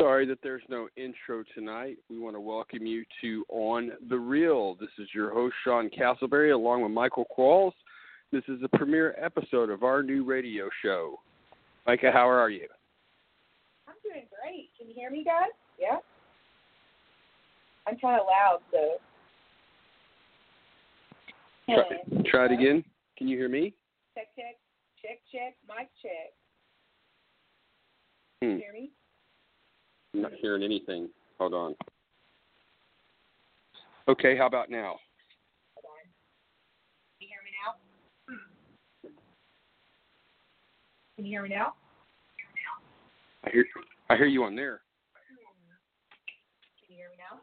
Sorry that there's no intro tonight. We want to welcome you to On the Real. This is your host, Sean Castleberry, along with Micah Qualls. This is the premiere episode of our new radio show. Micah, how are you? I'm doing great. Can you hear me, guys? Yeah. I'm kind of loud, so. Try, try it again. Can you hear me? Check, check, check, check. Mic check. Hmm. Hear me? I'm not hearing anything. Hold on. Okay, how about now? Can you hear me now? Can you hear me now? I hear I hear you on there. Can you hear me now?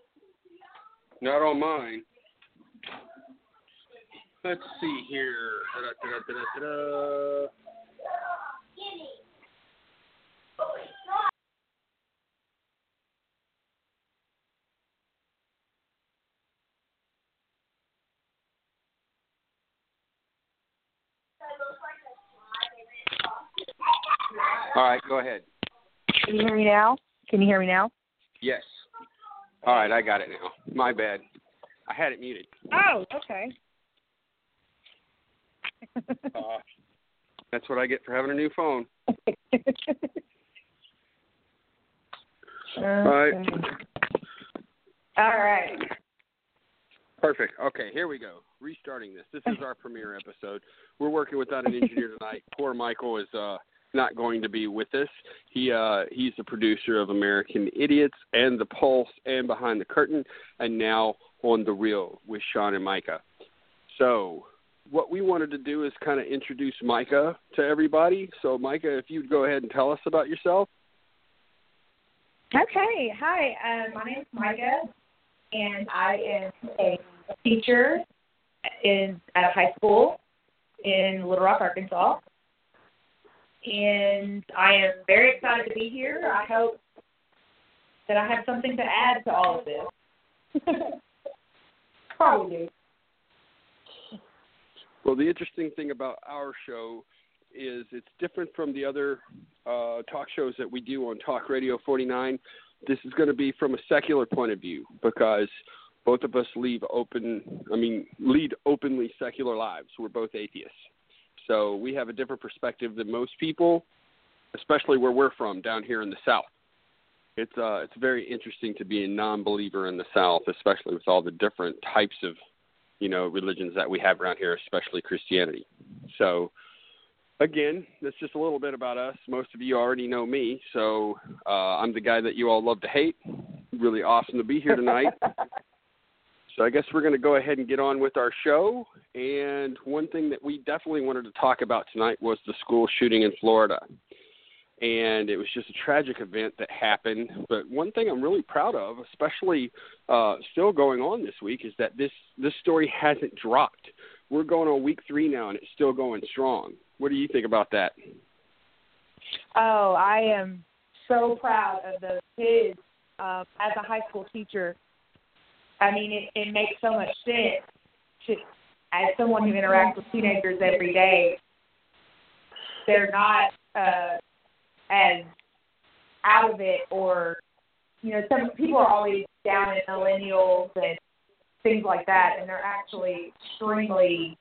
Not on mine. Let's see here. Da-da-da-da-da-da. All right, go ahead. Can you hear me now? Can you hear me now? Yes. All right, I got it now. My bad. I had it muted. Oh, okay. Uh, that's what I get for having a new phone. All right. All right. Perfect. Okay, here we go. Restarting this. This is our premiere episode. We're working without an engineer tonight. Poor Michael is uh not going to be with us. He uh he's the producer of American Idiots and The Pulse and Behind the Curtain and now on The Real with Sean and Micah. So what we wanted to do is kind of introduce Micah to everybody. So Micah, if you'd go ahead and tell us about yourself. Okay. Hi. Um, my name is Micah, and I am a teacher in at a high school in Little Rock, Arkansas. And I am very excited to be here. I hope that I have something to add to all of this. Probably. Well, the interesting thing about our show is it's different from the other uh, talk shows that we do on Talk Radio 49. This is going to be from a secular point of view because both of us leave open. I mean, lead openly secular lives. We're both atheists, so we have a different perspective than most people, especially where we're from down here in the South. It's uh, it's very interesting to be a non-believer in the South, especially with all the different types of you know religions that we have around here, especially Christianity. So again, that's just a little bit about us. Most of you already know me, so uh, I'm the guy that you all love to hate. Really awesome to be here tonight. so I guess we're going to go ahead and get on with our show. And one thing that we definitely wanted to talk about tonight was the school shooting in Florida. And it was just a tragic event that happened. But one thing I'm really proud of, especially uh, still going on this week, is that this this story hasn't dropped. We're going on week three now, and it's still going strong. What do you think about that? Oh, I am so proud of those kids. Um, as a high school teacher, I mean, it, it makes so much sense to, as someone who interacts with teenagers every day. They're not uh, as out of it, or you know, some people are always down in millennials and things like that, and they're actually extremely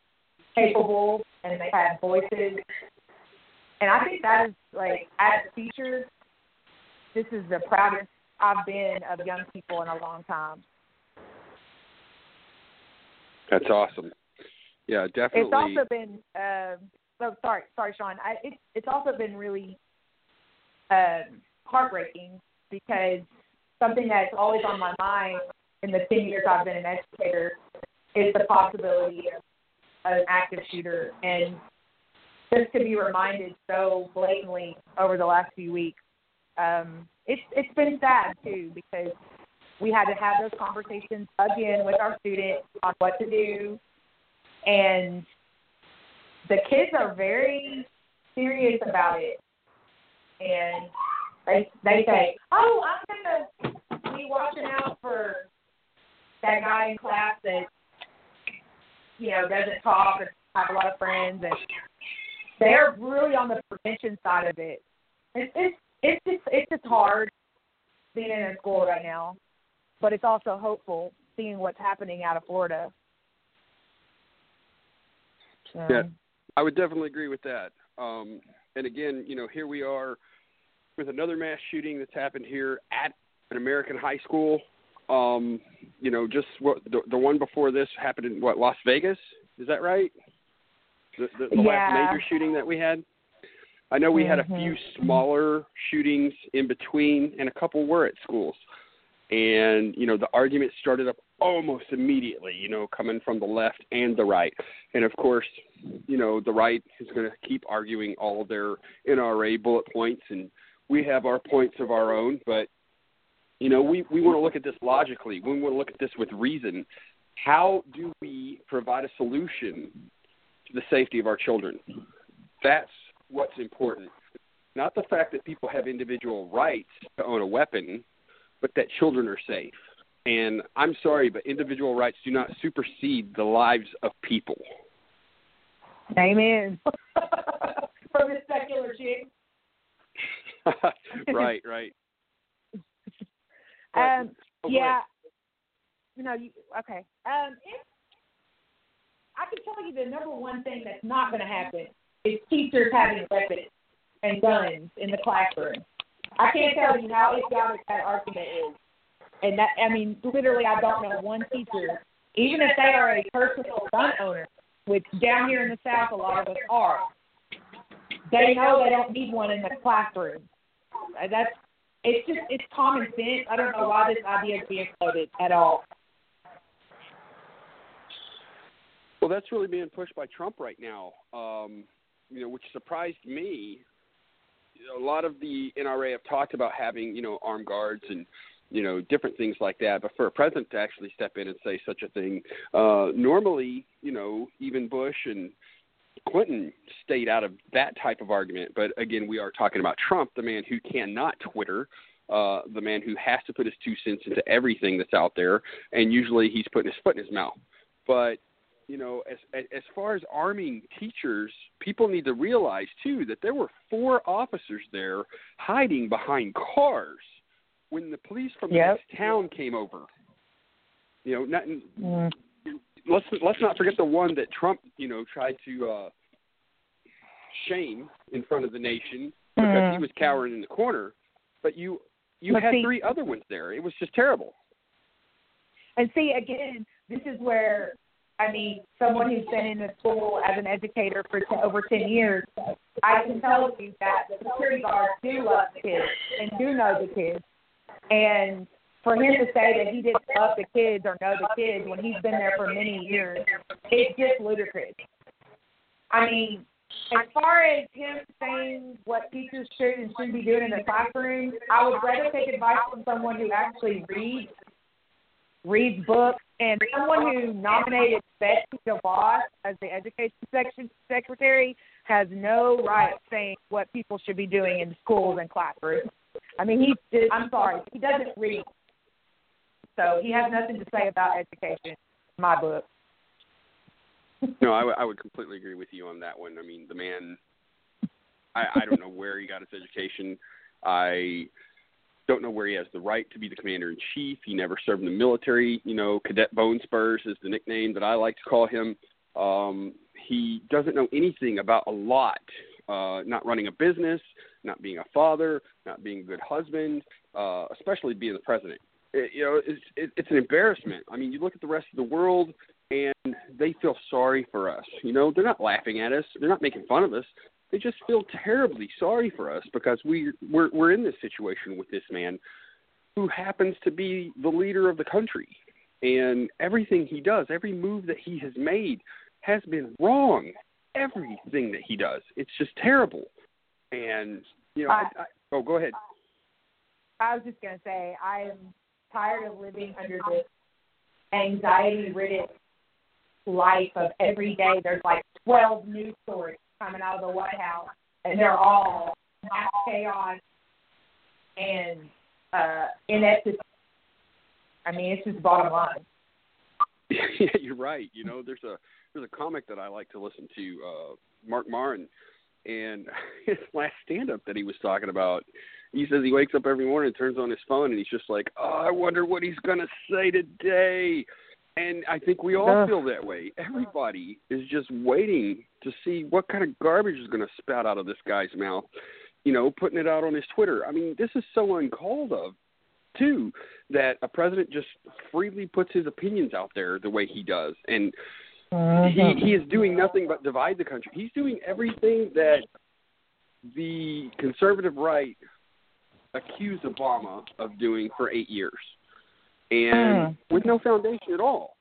capable and they have voices. And I think that is like as a teacher, this is the proudest I've been of young people in a long time. That's awesome. Yeah, definitely. It's also been uh, oh sorry, sorry, Sean. I, it, it's also been really uh, heartbreaking because something that's always on my mind in the 10 years I've been an educator is the possibility of an active shooter. And just to be reminded so blatantly over the last few weeks, um, it's it's been sad too because we had to have those conversations again with our students on what to do, and the kids are very serious about it, and they they say, "Oh, I'm gonna be watching out for that guy in class that you know doesn't talk or have a lot of friends," and they're really on the prevention side of it. It's it's it's just it's just hard being in a school right now, but it's also hopeful seeing what's happening out of Florida. So. Yeah, I would definitely agree with that. Um, and again, you know, here we are with another mass shooting that's happened here at an American high school. Um, you know, just what the, the one before this happened in what Las Vegas. Is that right? The, the, the yeah. last major shooting that we had. I know we had a few smaller shootings in between, and a couple were at schools. And you know, the argument started up almost immediately. You know, coming from the left and the right, and of course, you know, the right is going to keep arguing all their NRA bullet points, and we have our points of our own. But you know, we we want to look at this logically. We want to look at this with reason. How do we provide a solution to the safety of our children? That's what's important. Not the fact that people have individual rights to own a weapon, but that children are safe. And I'm sorry, but individual rights do not supersede the lives of people. Amen. From the secular chick. right, right. um, oh, yeah. No, you, okay. Um, if, I can tell you the number one thing that's not going to happen is teachers having weapons and guns in the classroom. I can't tell you how idiotic that argument is. And that, I mean, literally, I don't know one teacher, even if they are a personal gun owner, which down here in the South, a lot of us are, they know they don't need one in the classroom. That's, it's just, it's common sense. I don't know why this idea is being floated at all. Well, that's really being pushed by Trump right now. Um, you know, which surprised me. A lot of the NRA have talked about having, you know, armed guards and, you know, different things like that. But for a president to actually step in and say such a thing, uh, normally, you know, even Bush and Clinton stayed out of that type of argument. But again, we are talking about Trump, the man who cannot Twitter, uh, the man who has to put his two cents into everything that's out there, and usually he's putting his foot in his mouth. But you know, as as far as arming teachers, people need to realize too that there were four officers there hiding behind cars when the police from the next town came over. You know, not, Mm. let's let's not forget the one that Trump, you know, tried to uh shame in front of the nation because he Mm. was cowering in the corner. But you you But had see- three other ones there. It was just terrible. And see, again, this is where, I mean, someone who's been in the school as an educator for t- over 10 years, I can tell you that the security guards do love the kids and do know the kids. And for him to say that he didn't love the kids or know the kids when he's been there for many years, it's just ludicrous. I mean, as far as him saying what teachers should and shouldn't be doing in the classroom, I would rather take advice from someone who actually reads reads books and someone who nominated Betsy DeVos as the education section secretary has no right saying what people should be doing in schools and classrooms. I mean, he did, I'm sorry, he doesn't read. So he has nothing to say about education, in my book. No, I, w- I would completely agree with you on that one. I mean, the man, I, I don't know where he got his education. I don't know where he has the right to be the commander in chief. He never served in the military. You know, Cadet Bone Spurs is the nickname that I like to call him. Um, he doesn't know anything about a lot. Uh, not running a business, not being a father, not being a good husband, uh, especially being the president. It, you know, it's it, it's an embarrassment. I mean, you look at the rest of the world, and they feel sorry for us. You know, they're not laughing at us. They're not making fun of us. They just feel terribly sorry for us because we we're we're in this situation with this man who happens to be the leader of the country. and everything he does, every move that he has made, has been wrong. Everything that he does, it's just terrible. And you know, I, I, oh, go ahead. I was just gonna say I am tired of living under this anxiety-ridden life of every day. There's like 12 news stories coming out of the White House, and they're all mass chaos and uh, ineptitude. I mean, it's just bottom line. yeah, you're right. You know, there's a there's a comic that I like to listen to, uh, Marc Maron, and his last stand up that he was talking about. He says he wakes up every morning turns on his phone and he's just like, Oh, I wonder what he's gonna say today and I think we all feel that way. Everybody is just waiting to see what kind of garbage is gonna spout out of this guy's mouth. You know, putting it out on his Twitter. I mean, this is so uncalled of too that a president just freely puts his opinions out there the way he does and he mm-hmm. he is doing nothing but divide the country. He's doing everything that the conservative right accused Obama of doing for 8 years. And Mm. with no foundation at all.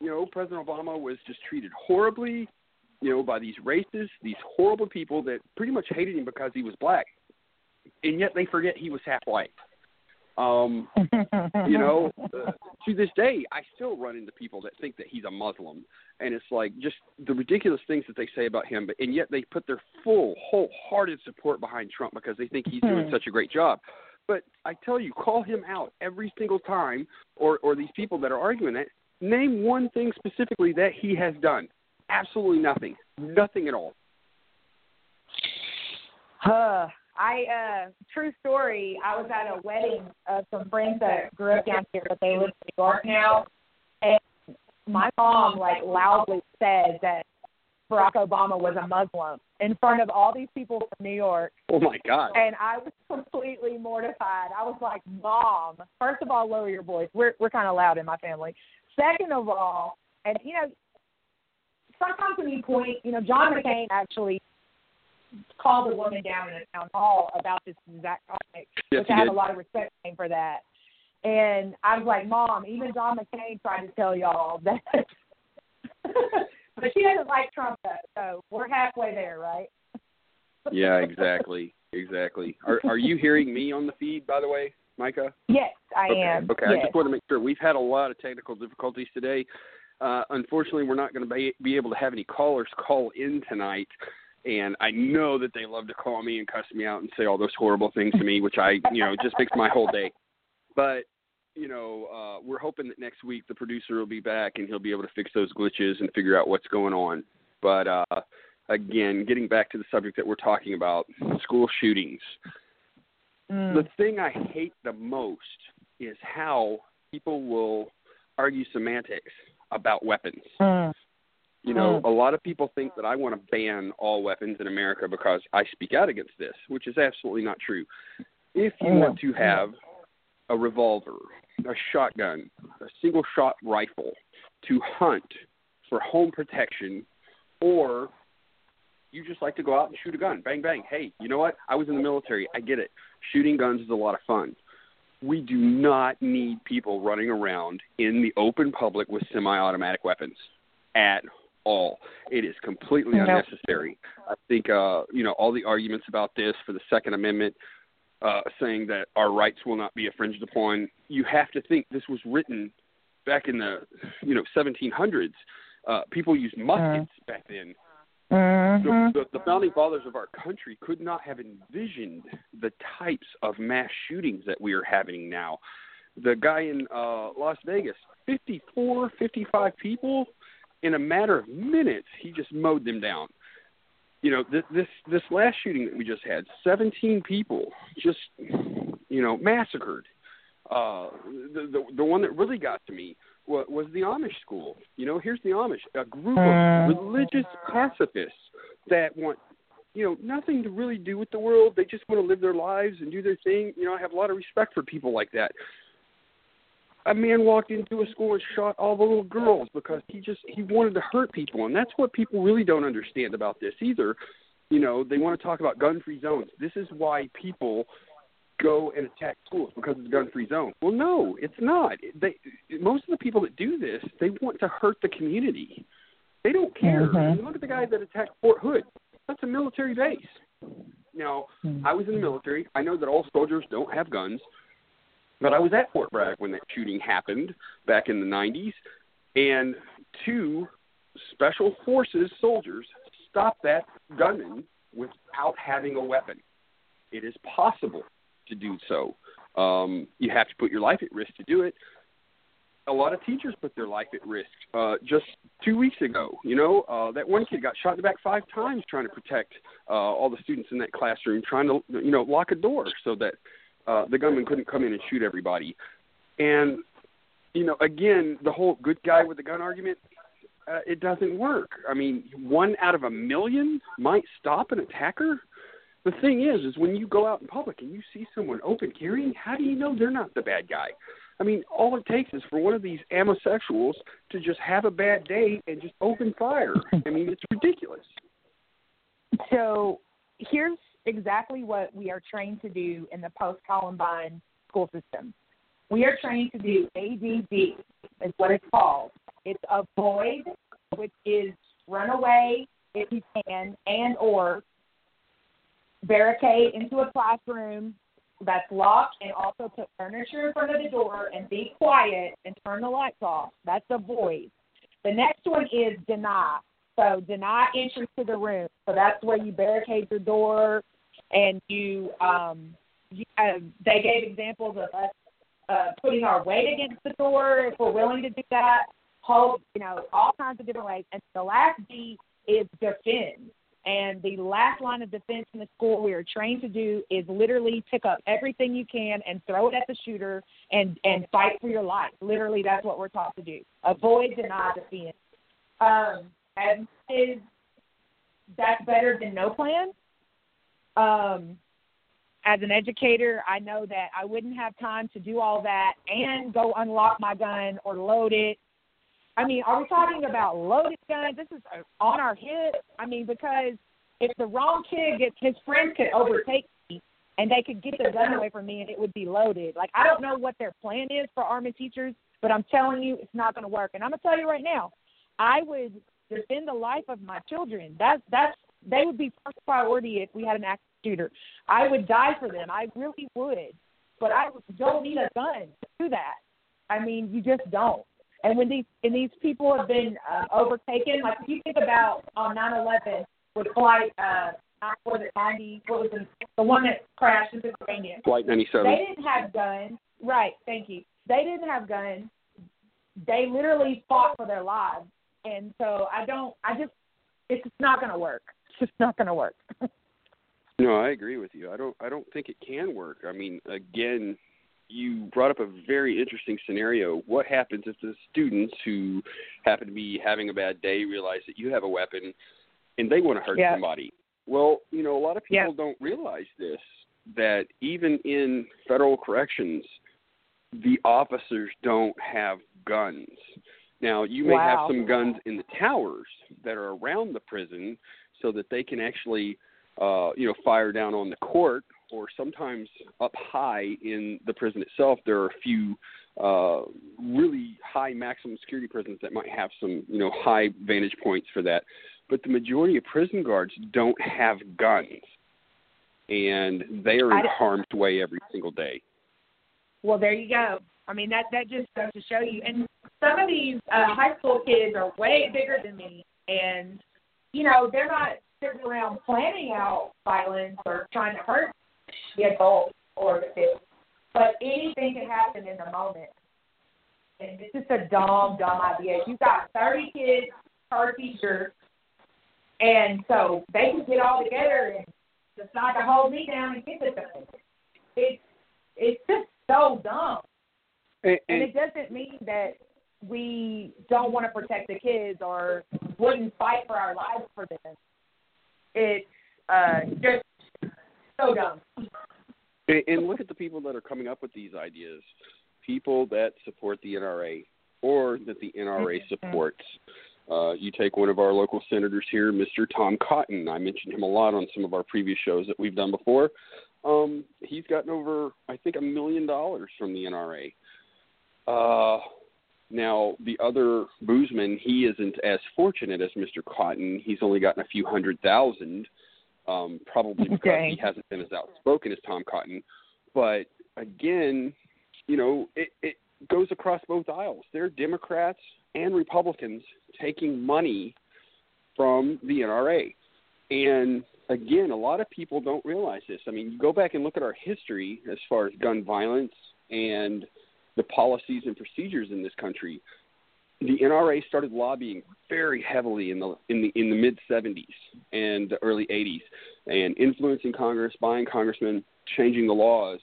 You know, President Obama was just treated horribly, you know, by these racists, these horrible people that pretty much hated him because he was black. And yet they forget he was half white. Um, you know, uh, to this day, I still run into people that think that he's a Muslim, and it's like just the ridiculous things that they say about him. But and yet they put their full, wholehearted support behind Trump because they think he's doing Hmm. such a great job. But I tell you, call him out every single time, or or these people that are arguing that. Name one thing specifically that he has done. Absolutely nothing. Nothing at all. Huh. I uh true story, I was at a wedding of some friends that grew up down here but they live in New York now and my mom like loudly said that Barack Obama was a Muslim in front of all these people from New York Oh my God. and I was completely mortified. I was like, "Mom, first of all, lower your voice. We're we're kind of loud in my family. Second of all, and you know, sometimes when you point, you know, John McCain actually called a woman down in a town hall about this exact topic, Yes, which I have did. a lot of respect for that. And I was like, "Mom, even John McCain tried to tell y'all that." but she doesn't like Trump, though, so we're halfway there, right? Yeah, exactly. Exactly. Are are you hearing me on the feed, by the way, Micah? Yes, I okay. am. Okay. I just want to make sure. We've had a lot of technical difficulties today. Uh, unfortunately, we're not going to be, be able to have any callers call in tonight. And I know that they love to call me and cuss me out and say all those horrible things to me, which I, you know, just makes my whole day. But you know, uh, we're hoping that next week the producer will be back and he'll be able to fix those glitches and figure out what's going on. But uh, again, getting back to the subject that we're talking about, school shootings. Mm. The thing I hate the most is how people will argue semantics about weapons. Mm. You know, a lot of people think that I want to ban all weapons in America because I speak out against this, which is absolutely not true. If you want to have a revolver, a shotgun, a single shot rifle to hunt for home protection, or you just like to go out and shoot a gun, bang, bang. Hey, you know what? I was in the military. I get it. Shooting guns is a lot of fun. We do not need people running around in the open public with semi automatic weapons at all. It is completely unnecessary. I think uh, you know, all the arguments about this for the Second Amendment uh, saying that our rights will not be infringed upon. You have to think this was written back in the you know 1700s. Uh, people used muskets back then. Mhm. The, the, the founding fathers of our country could not have envisioned the types of mass shootings that we are having now. The guy in uh, Las Vegas, 54, 55 people in a matter of minutes, he just mowed them down. You know, this this this last shooting that we just had, 17 people just you know massacred. Uh, the, the the one that really got to me was, was the Amish school. You know, here's the Amish, a group of religious pacifists that want, you know, nothing to really do with the world. They just want to live their lives and do their thing. You know, I have a lot of respect for people like that. A man walked into a school and shot all the little girls because he just he wanted to hurt people, and that's what people really don't understand about this either. You know, they want to talk about gun-free zones. This is why people go and attack schools because it's a gun-free zone. Well, no, it's not. They most of the people that do this, they want to hurt the community. They don't care. Mhm. Look at the guy that attacked Fort Hood. That's a military base. Now, I was in the military. I know that all soldiers don't have guns, but I was at Fort Bragg when that shooting happened back in the 90s, and two special forces soldiers stopped that gunman without having a weapon. It is possible to do so. Um, you have to put your life at risk to do it. A lot of teachers put their life at risk. Uh, just two weeks ago, you know, uh, that one kid got shot in the back five times trying to protect uh, all the students in that classroom, trying to, you know, lock a door so that uh, the gunman couldn't come in and shoot everybody. And, you know, again, the whole good guy with the gun argument, uh, it doesn't work. I mean, one out of a million might stop an attacker. The thing is, is when you go out in public and you see someone open carrying, how do you know they're not the bad guy? I mean, all it takes is for one of these homosexuals to just have a bad day and just open fire. I mean, it's ridiculous. So here's exactly what we are trained to do in the post Columbine school system. We are trained to do ADD, is what it's called. It's avoid, which is run away if you can, and or barricade into a classroom that's locked and also put furniture in front of the door and be quiet and turn the lights off. That's avoid. The next one is deny. So deny entry to the room. So that's where you barricade your door and you um you, uh, they gave examples of us uh putting our weight against the door if we're willing to do that. Hold you know, all kinds of different ways. And the last D is defend. And the last line of defense in the school we are trained to do is literally pick up everything you can and throw it at the shooter and and fight for your life. Literally, that's what we're taught to do. Avoid, deny, defend. Um, and is that's better than no plan. Um, as an educator, I know that I wouldn't have time to do all that and go unlock my gun or load it I mean, are we talking about loaded guns? This is on our hip. I mean, because if the wrong kid gets his friends could overtake me and they could get the gun away from me and it would be loaded. Like I don't know what their plan is for army teachers, but I'm telling you it's not going to work. And I'm going to tell you right now, I would defend the life of my children. That's that's they would be first priority if we had an active shooter. I would die for them. I really would. But I don't need a gun to do that. I mean, you just don't. And when these and these people have been uh, overtaken, like if you think about on 9/11 with flight uh, was it 90? What was the, the one that crashed in Pennsylvania? Flight 97. They didn't have guns. Right. Thank you. They didn't have guns. They literally fought for their lives. And so I don't. I just. It's just not going to work. It's just not going to work. No, I agree with you. I don't I don't think it can work. I mean, again, you brought up a very interesting scenario. What happens if the students who happen to be having a bad day realize that you have a weapon and they want to hurt Yeah. somebody? Well, you know, a lot of people Yeah. don't realize this that even in federal corrections, the officers don't have guns. Now, you may Wow. have some guns in the towers that are around the prison so that they can actually uh, you know, fire down on the court, or sometimes up high in the prison itself. There are a few uh, really high maximum security prisons that might have some, you know, high vantage points for that. But the majority of prison guards don't have guns, and they are in harm's way every single day. Well, there you go. I mean, that that just goes to show you. And some of these uh, high school kids are way bigger than me, and you know they're not sitting around planning out violence or trying to hurt the adult or the kid. But anything can happen in the moment. And it's just a dumb, dumb idea. You've got 30 kids per teacher, and so they can get all together and decide to hold me down and get the gun. It's it's just so dumb. And, And and it doesn't mean that we don't want to protect the kids or wouldn't fight for our lives for them. It's uh, just so dumb. And, and look at the people that are coming up with these ideas. People that support the NRA or that the NRA supports. Uh, you take one of our local senators here, Mr. Tom Cotton. I mentioned him a lot on some of our previous shows that we've done before. Um, he's gotten over, I think, a million dollars from the NRA. Uh, now, the other Boozman, he isn't as fortunate as Mr. Cotton. He's only gotten a few hundred thousand, um, probably because he hasn't been as outspoken as Tom Cotton. But again, you know, it, it goes across both aisles. There are Democrats and Republicans taking money from the NRA. And again, a lot of people don't realize this. I mean, you go back and look at our history as far as gun violence and the policies and procedures in this country. The NRA started lobbying very heavily in the in the in the mid 70s and the early 80s, and influencing Congress, buying congressmen, changing the laws,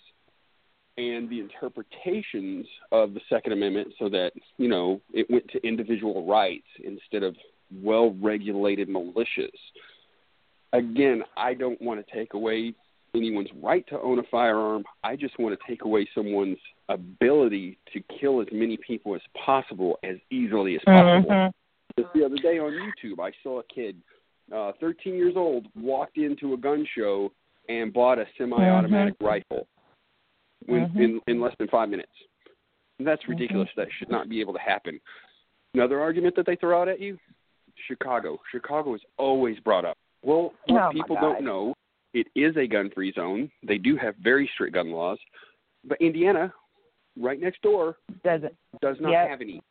and the interpretations of the Second Amendment, so that you know it went to individual rights instead of well-regulated militias again, I don't want to take away anyone's right to own a firearm. I just want to take away someone's ability to kill as many people as possible as easily as possible. Mhm. Just the other day on YouTube, I saw a kid, uh, 13 years old, walked into a gun show and bought a semi-automatic rifle when, Mhm. in in less than five minutes. That's ridiculous. That should not be able to happen. Another argument that they throw out at you: Chicago. Chicago is always brought up. Well, what Oh, people don't know, it is a gun-free zone. They do have very strict gun laws, but Indiana, right next door, Doesn't. does not Yep. have any.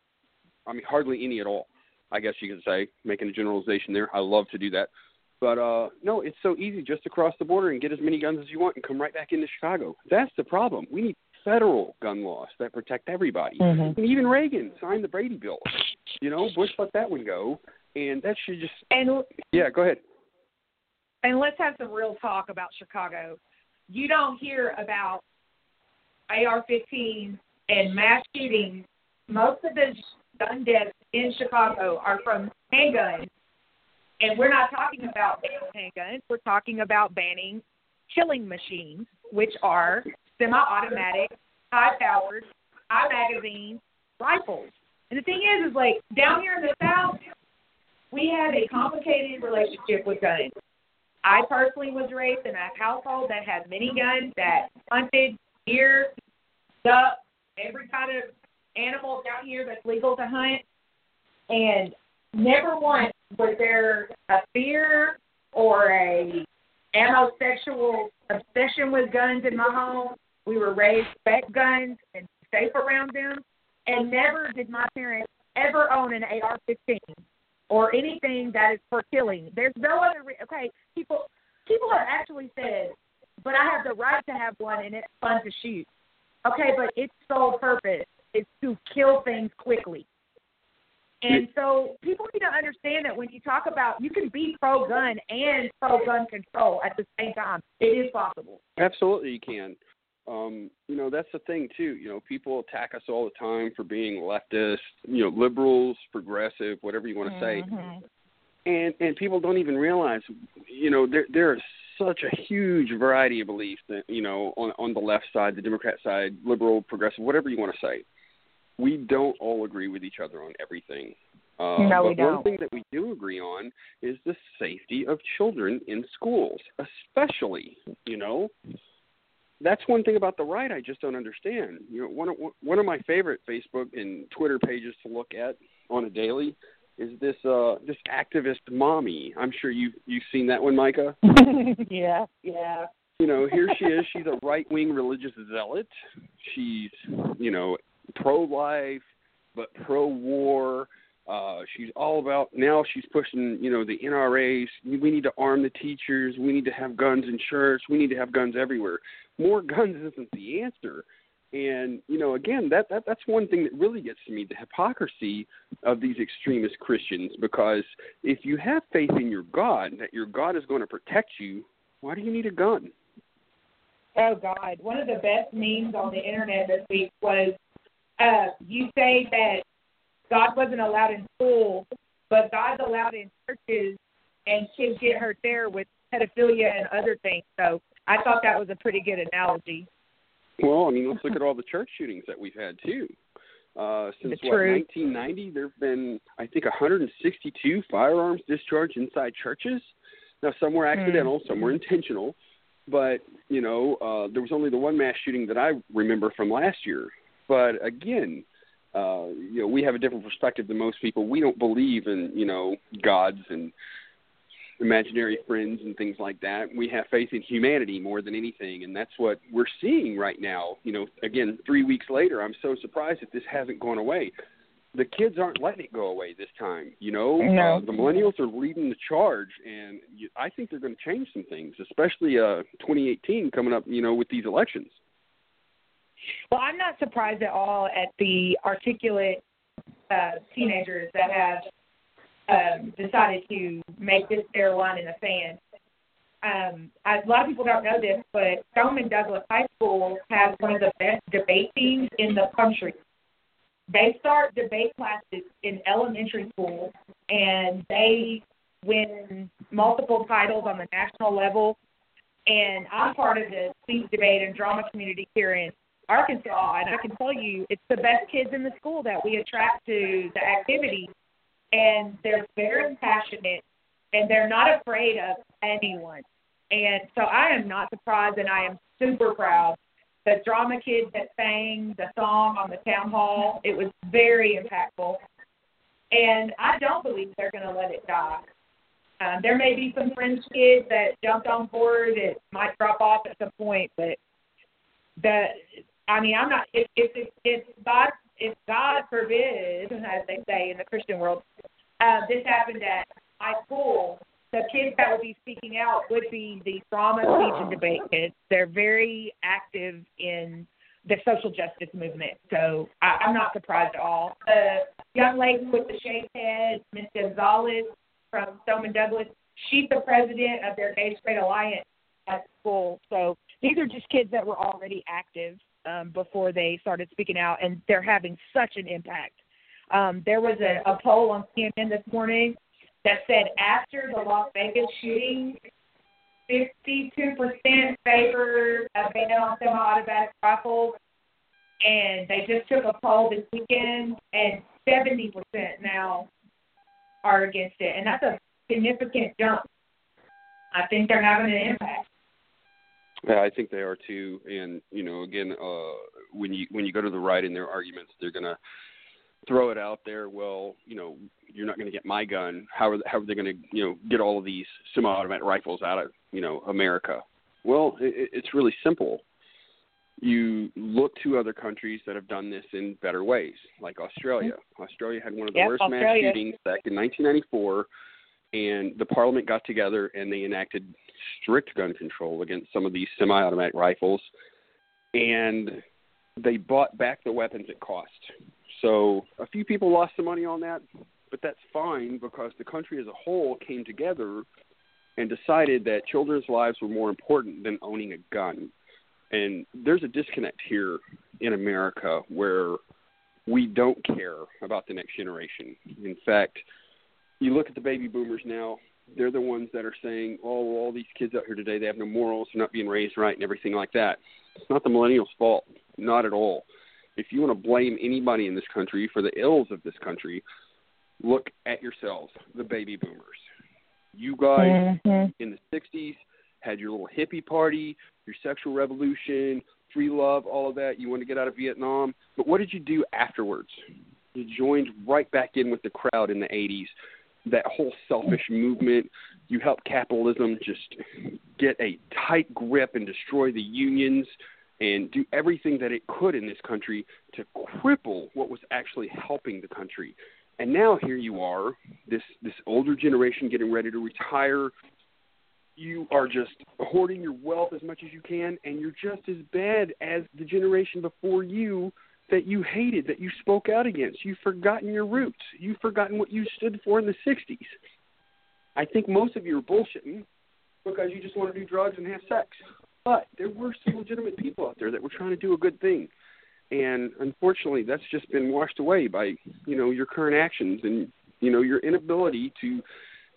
I mean, hardly any at all. I guess you could say, making a generalization there. I love to do that. But uh no, it's so easy just to cross the border and get as many guns as you want and come right back into Chicago. That's the problem. We need federal gun laws that protect everybody. Mhm. And even Reagan signed the Brady Bill. You know, Bush let that one go, and that should just And yeah. Go ahead. and let's have some real talk about Chicago. You don't hear about AR-15 and mass shootings. Most of the gun deaths in Chicago are from handguns, and we're not talking about banning handguns. We're talking about banning killing machines, which are semi-automatic, high-powered, high-magazine rifles. And the thing is, is like down here in the South, we have a complicated relationship with guns. I personally was raised in a household that had miniguns that hunted deer, duck, every kind of animal down here that's legal to hunt. And never once was there a fear or a amosexual obsession with guns in my home. We were raised respect guns and safe around them. And never did my parents ever own an AR-15 or anything that is for killing. There's no other. Re- okay, people people have actually said, but I have the right to have one, and it's fun to shoot. Okay, but its sole purpose is to kill things quickly. And so people need to understand that when you talk about, you can be pro gun and pro gun control at the same time. It is possible. Absolutely, you can. Um, you know, that's the thing too. You know, people attack us all the time for being leftist, you know, liberals, progressive, whatever you want to say. And and people don't even realize, you know, there there is such a huge variety of beliefs that you know on on the left side, the Democrat side, liberal, progressive, whatever you want to say. We don't all agree with each other on everything. Uh, No, but we don't. one thing that we do agree on is the safety of children in schools, especially, you know, that's one thing about the right I just don't understand. You know, one of one of my favorite Facebook and Twitter pages to look at on a daily is this uh this activist mommy. I'm sure you you've seen that one, Micah. yeah, yeah. You know, here she is. She's a right wing religious zealot. She's you know pro life but pro war. Uh, she's all about now. She's pushing, you know, the NRAs. We need to arm the teachers. We need to have guns in church. We need to have guns everywhere. More guns isn't the answer. And you know, again, that, that that's one thing that really gets to me: the hypocrisy of these extremist Christians. Because if you have faith in your God, that your God is going to protect you, why do you need a gun? Oh God! One of the best memes on the internet this week was uh, you say that God wasn't allowed in school, but God's allowed in churches, and kids get hurt there with pedophilia and other things. So I thought that was a pretty good analogy. Well, I mean, let's look at all the church shootings that we've had too. Uh, since what, 1990, there have been, I think, 162 firearms discharged inside churches. Now, some were accidental, some were intentional, but you know, uh, there was only the one mass shooting that I remember from last year. But again, uh, you know, we have a different perspective than most people. We don't believe in you know gods and imaginary friends and things like that. We have faith in humanity more than anything, and that's what we're seeing right now. You know, again, three weeks later, I'm so surprised that this hasn't gone away. The kids aren't letting it go away this time. You know, No. uh, the millennials are leading the charge, and you, I think they're going to change some things, especially uh, 2018 coming up. You know, with these elections. Well, I'm not surprised at all at the articulate uh, teenagers that have um, decided to make this their line in the sand. Um, I, a lot of people don't know this, but Stoneman Douglas High School has one of the best debate teams in the country. They start debate classes in elementary school, and they win multiple titles on the national level. And I'm part of the speech debate and drama community here in Arkansas, and I can tell you, it's the best kids in the school that we attract to the activity, and they're very passionate, and they're not afraid of anyone. And so I am not surprised, and I am super proud. The drama kids that sang the song on the town hall, it was very impactful. And I don't believe they're going to let it die. Um, there may be some fringe kids that jumped on board that might drop off at some point, but the I mean, I'm not. If if if God if God forbid, as they say in the Christian world, uh, this happened at my school, the kids that would be speaking out would be the drama, speech, and debate kids. They're very active in the social justice movement, so I, I'm not surprised at all. The young lady with the shaved head, Miss Gonzalez from Stoneman Douglas, she's the president of their Gay Straight Alliance at school. So these are just kids that were already active um, before they started speaking out, and they're having such an impact. Um, there was a, a poll on CNN this morning that said after the Las Vegas shooting, 52% favor a ban on semi-automatic rifles, and they just took a poll this weekend, and 70% now are against it, and that's a significant jump. I think they're having an impact. Yeah, I think they are too. And you know, again, uh, when you when you go to the right in their arguments, they're gonna throw it out there. Well, you know, you're not going to get my gun. How are how are they going to you know get all of these semi-automatic rifles out of you know America? Well, it, it's really simple. You look to other countries that have done this in better ways, like Australia. Australia had one of the Yep, worst mass shootings back in 1994, and the parliament got together and they enacted strict gun control against some of these semi-automatic rifles, and they bought back the weapons at cost. So a few people lost some money on that, but that's fine because the country as a whole came together and decided that children's lives were more important than owning a gun. And there's a disconnect here in America where we don't care about the next generation. In fact, you look at the baby boomers now, they're the ones that are saying, oh, all these kids out here today, they have no morals, they're not being raised right, and everything like that. It's not the millennials' fault, not at all. If you want to blame anybody in this country for the ills of this country, look at yourselves, the baby boomers. You guys mm-hmm. in the 60s had your little hippie party, your sexual revolution, free love, all of that. You wanted to get out of Vietnam. But what did you do afterwards? You joined right back in with the crowd in the 80s. That whole selfish movement. You help capitalism just get a tight grip and destroy the unions and do everything that it could in this country to cripple what was actually helping the country. And now here you are, this this older generation getting ready to retire. You are just hoarding your wealth as much as you can, and you're just as bad as the generation before you that you hated, that you spoke out against. You've forgotten your roots. You've forgotten what you stood for in the '60s. I think most of you are bullshitting because you just want to do drugs and have sex. But there were some legitimate people out there that were trying to do a good thing. And unfortunately, that's just been washed away by, you know, your current actions and, you know, your inability to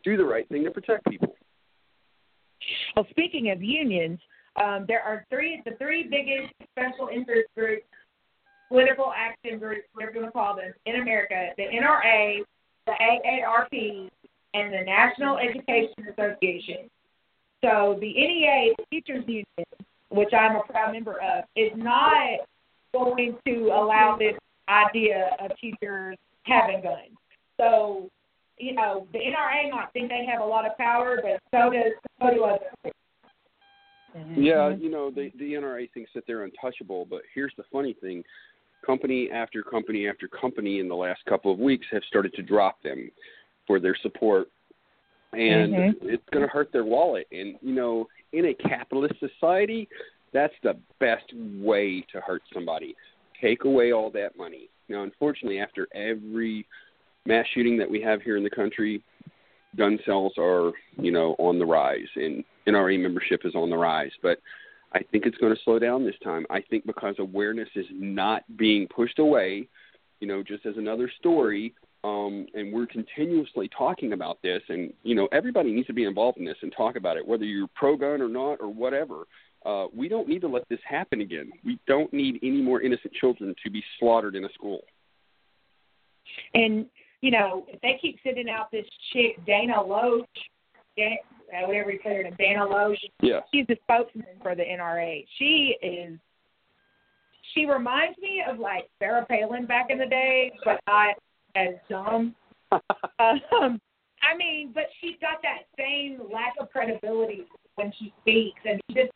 do the right thing to protect people. Well, speaking of unions, um, there are three the three biggest special interest groups, political action groups, whatever you want to call them, in America: the NRA, the AARP, and the National Education Association. So the NEA, teachers union, which I'm a proud member of, is not going to allow this idea of teachers having guns. So, you know, the NRA might think they have a lot of power, but so does so do others. Yeah, you know, the the NRA thinks that they're untouchable, but here's the funny thing. Company after company after company in the last couple of weeks have started to drop them for their support and Mm-hmm. it's going to hurt their wallet and you know, in a capitalist society, that's the best way to hurt somebody. Take away all that money. Now, unfortunately, after every mass shooting that we have here in the country, gun sales are, you know, on the rise and NRA membership is on the rise. But I think it's going to slow down this time. I think because awareness is not being pushed away, you know, just as another story, um, and we're continuously talking about this, and you know, everybody needs to be involved in this and talk about it, whether you're pro-gun or not or whatever. Uh, we don't need to let this happen again. We don't need any more innocent children to be slaughtered in a school. And you know, if they keep sending out this chick Dana Loesch, Dan, uh, whatever you say her Dana Loesch, Yeah. she's the spokesman for the NRA. She is. She reminds me of like Sarah Palin back in the day, but not as dumb. um, I mean, but she's got that same lack of credibility when she speaks, and she just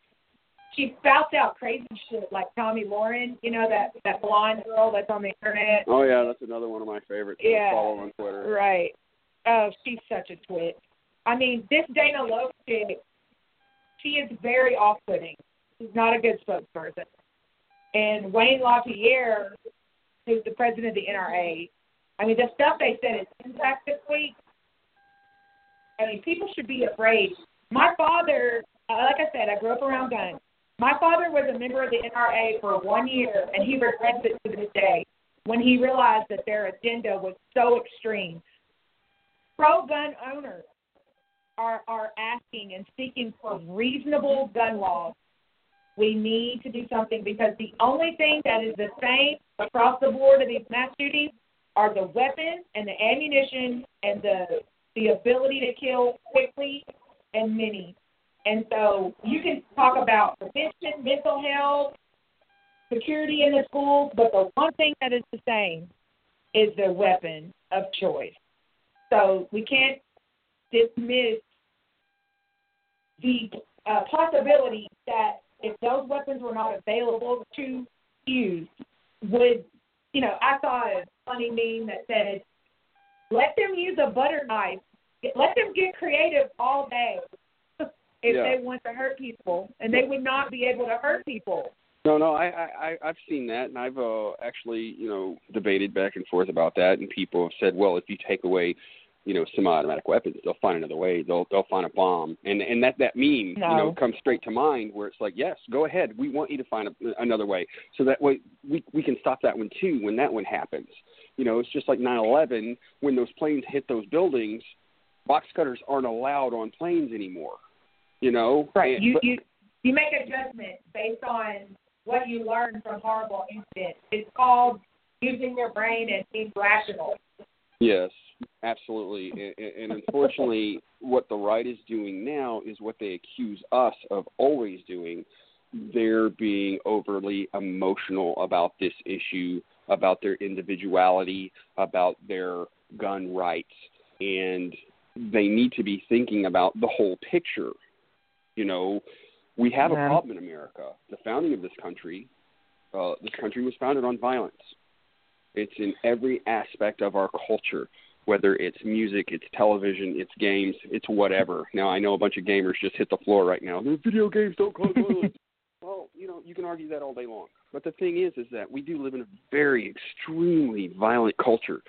she spouts out crazy shit like Tomi Lahren, you know that that blonde girl that's on the internet. Oh yeah, that's another one of my favorites. to Yeah. follow on Twitter. Right. Oh, she's such a twit. I mean, this Dana chick, she is very off-putting. She's not a good spokesperson. And Wayne LaPierre, who's the president of the NRA, I mean, the stuff they said at CPAC this week, I mean, people should be afraid. My father, uh, like I said, I grew up around guns. My father was a member of the NRA for one year, and he regrets it to this day when he realized that their agenda was so extreme. Pro gun owners are, are asking and seeking for reasonable gun laws. We need to do something because the only thing that is the same across the board of these mass shootings are the weapons and the ammunition and the the ability to kill quickly and many. And so you can talk about prevention, mental health, security in the schools, but the one thing that is the same is the weapon of choice. So we can't dismiss the uh, possibility that if those weapons were not available to use, would you know? I saw a funny meme that said, "Let them use a butter knife. Let them get creative all day if Yeah. they want to hurt people, and they would not be able to hurt people." No, no, I, I, I've seen that, and I've uh, actually, you know, debated back and forth about that, and people have said, well, if you take away, you know, semi-automatic weapons, they'll find another way. They'll they'll find a bomb, and and that that meme, you know, comes straight to mind, where it's like, yes, go ahead, we want you to find a, another way, so that way we we can stop that one too when that one happens. You know, it's just like 9/11 when those planes hit those buildings, box cutters aren't allowed on planes anymore. You know, Right. And- You but- you you make a judgment based on what you learned from horrible incidents. It's called using your brain and being rational. Yes, absolutely. And, and unfortunately, what the right is doing now is what they accuse us of always doing. They're being overly emotional about this issue, about their individuality, about their gun rights, and they need to be thinking about the whole picture. You know, we have Yeah. a problem in America. The founding of this country, uh, this country was founded on violence. It's in every aspect of our culture, whether it's music, it's television, it's games, it's whatever. Now I know a bunch of gamers just hit the floor right now. The video games don't cause violence. well, you know, you can argue that all day long. But the thing is, is that we do live in a very extremely violent culture.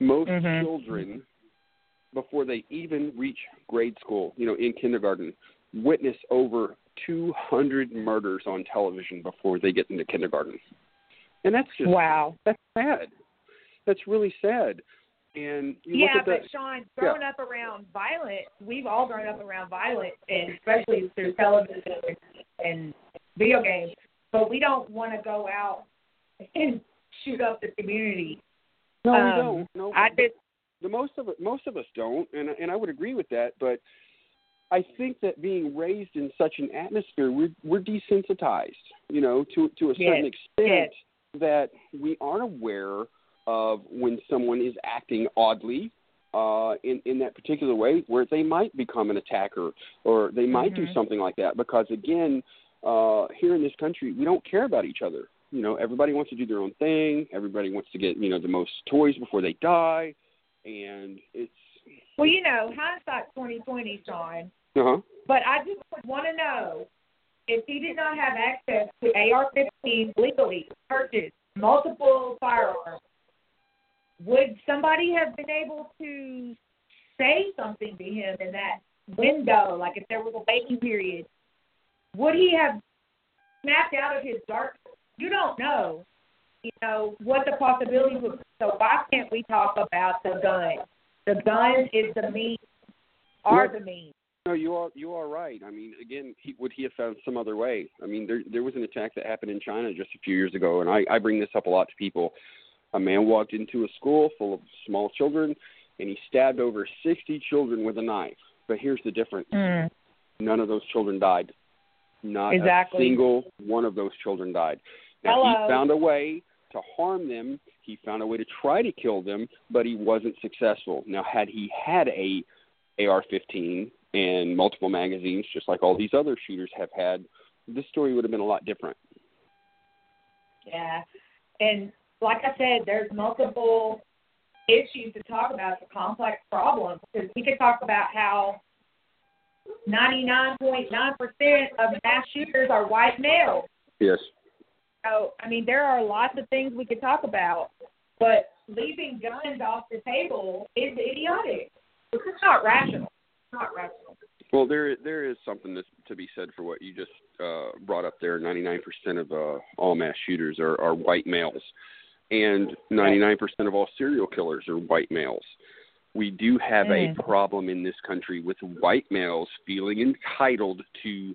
Most Mhm. children, before they even reach grade school, you know, in kindergarten, witness over 200 murders on television before they get into kindergarten. And that's just Wow. that's sad. That's really sad. And you Yeah, look at but the Sean, growing up around violence, we've all grown up around violence, and especially through television and video games. But we don't want to go out and shoot up the community. no, we um, don't. No, I just the most of it, most of us don't, and and I would agree with that. But I think that being raised in such an atmosphere, we're we're desensitized, you know, to to a certain Yes, extent that we aren't aware of when someone is acting oddly uh, in in that particular way, where they might become an attacker or they might do Mhm. something like that. Because again, uh, here in this country, we don't care about each other. You know, everybody wants to do their own thing. Everybody wants to get you know the most toys before they die, and it's Well, you know, hindsight twenty twenty, Sean. uh huh. But I just want to know if he did not have access to AR-15 legally, purchase multiple firearms, would somebody have been able to say something to him in that window? Like if there was a waiting period, would he have snapped out of his dark? You don't know, you know, what the possibilities would. be. So why can't we talk about the gun? The gun is the means, are the means. No, you are you are right. I mean, again, he, would he have found some other way? I mean, there there was an attack that happened in China just a few years ago, and I I bring this up a lot to people. A man walked into a school full of small children, and he stabbed over 60 children with a knife. But here's the difference: Mm. none of those children died. Not Exactly. a single one of those children died. Now Hello. he found a way to harm them. He found a way to try to kill them, but he wasn't successful. Now, had he had a AR-15 and multiple magazines, just like all these other shooters have had, this story would have been a lot different. Yeah. And like I said, there's multiple issues to talk about. It's a complex problem because we could talk about how 99.9% of mass shooters are white males. Yes. So, I mean, there are lots of things we could talk about, but leaving guns off the table is idiotic. It's not rational. It's not rational. Well, there there is something that's to be said for what you just uh, brought up there. 99% of uh, all mass shooters are, are white males, and 99% of all serial killers are white males. We do have Mm. a problem in this country with white males feeling entitled to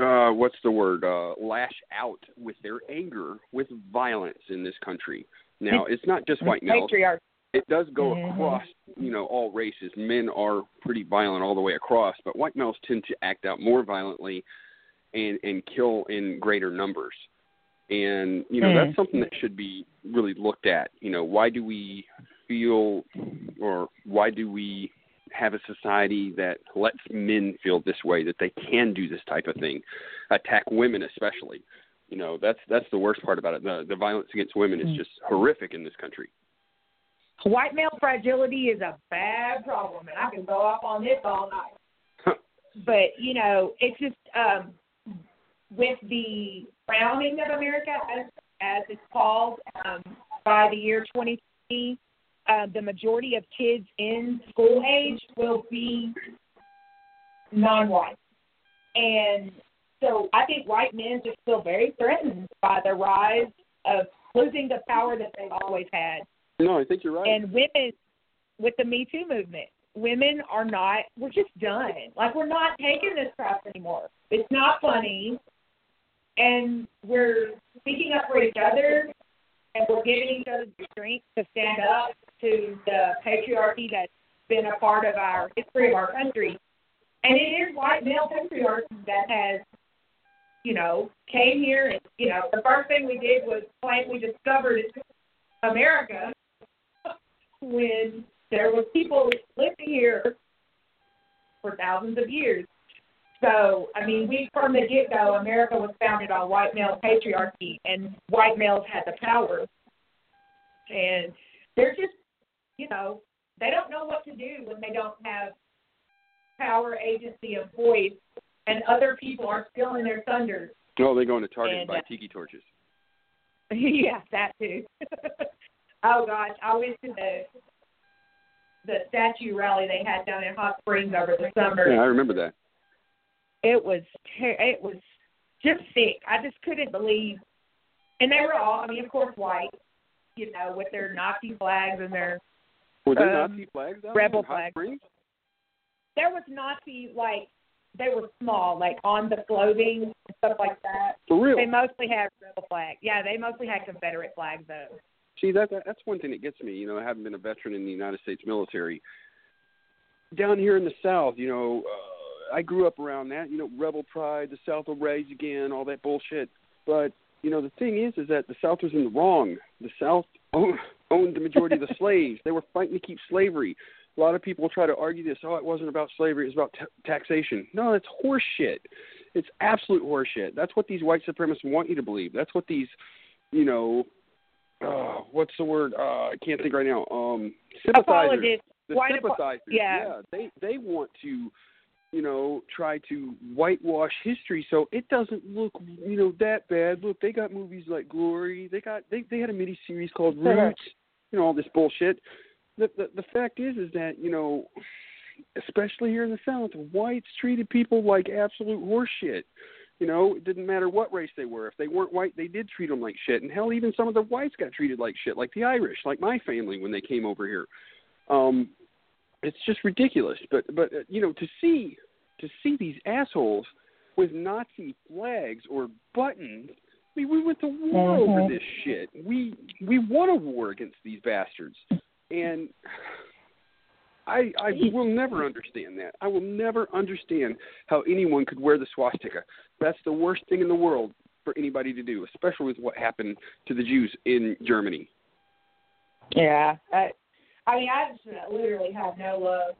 uh, what's the word? Uh, lash out with their anger with violence in this country. Now, it's not just white males Patriarchy. It does go Mhm. across you know all races. Men are pretty violent all the way across but white males tend to act out more violently and and kill in greater numbers. And you know Mm. that's something that should be really looked at. You know why do we feel or why do we have a society that lets men feel this way that they can do this type of thing? Attack women especially. You know that's that's the worst part about it. The the violence against women is just horrific in this country White male fragility is a bad problem, and I can go off on this all night. but you know, it's just um, with the browning of America, as as it's called, um, by the year 2020, uh, the majority of kids in school age will be non-white, and so I think white men just feel very threatened by the rise of losing the power that they've always had. No i think you're right And women, with the Me Too movement, women are not, we're just done. Like, we're not taking this crap anymore. It's not funny. And we're speaking up for each other, and we're giving each other the strength to stand up to the patriarchy that's been a part of our history of our country. And it is white male patriarchy that has, you know, came here and, you know, the first thing we did was claim we discovered America when there were people living here for thousands of years. So, I mean, we from the get go, America was founded on white male patriarchy, and white males had the power. And they're just, you know, they don't know what to do when they don't have power, agency, and voice, and other people are stealing their thunder. No, they go into Target and buy uh, tiki torches. yeah, that too. oh gosh, I went to the the statue rally they had down in Hot Springs over the summer. Yeah, I remember that. It was ter- it was just sick. I just couldn't believe, and they were all, I mean, of course, white, you know, with their Nazi flags and their Were there Um, Nazi flags out rebel flags. Springs? there was Nazi like they were small, like on the clothing and stuff like that. For real? They mostly had rebel flags. Yeah, they mostly had Confederate flags though. See, that, that that's one thing that gets me. You know, I haven't been a veteran in the United States military. down here in the South, you know, uh, I grew up around that. You know, rebel pride, the South will rise again, all that bullshit. But you know, the thing is, is that the South was in the wrong. The South owned, owned the majority of the slaves. They were fighting to keep slavery. A lot of people try to argue this. Oh, it wasn't about slavery; it was about t- taxation. No, that's horseshit. It's absolute horseshit. That's what these white supremacists want you to believe. That's what these, you know, uh, what's the word? Uh, I can't think right now. Um, sympathizers. Apologists. The apo- sympathizers. yeah. They they want to, you know, try to whitewash history so it doesn't look, you know, that bad. Look, they got movies like Glory. They got they they had a mini series called Roots. You know, all this bullshit. The, the the fact is, is that you know, especially here in the South, whites treated people like absolute horseshit. You know, it didn't matter what race they were. If they weren't white, they did treat them like shit. And hell, even some of the whites got treated like shit, like the Irish, like my family when they came over here. Um, it's just ridiculous. But but uh, you know, to see to see these assholes with Nazi flags or buttons. I mean, we went to war over this shit. We we won a war against these bastards, and I I will never understand that. I will never understand how anyone could wear the swastika. That's the worst thing in the world for anybody to do, especially with what happened to the Jews in Germany. Yeah. I, I mean, I just literally have no love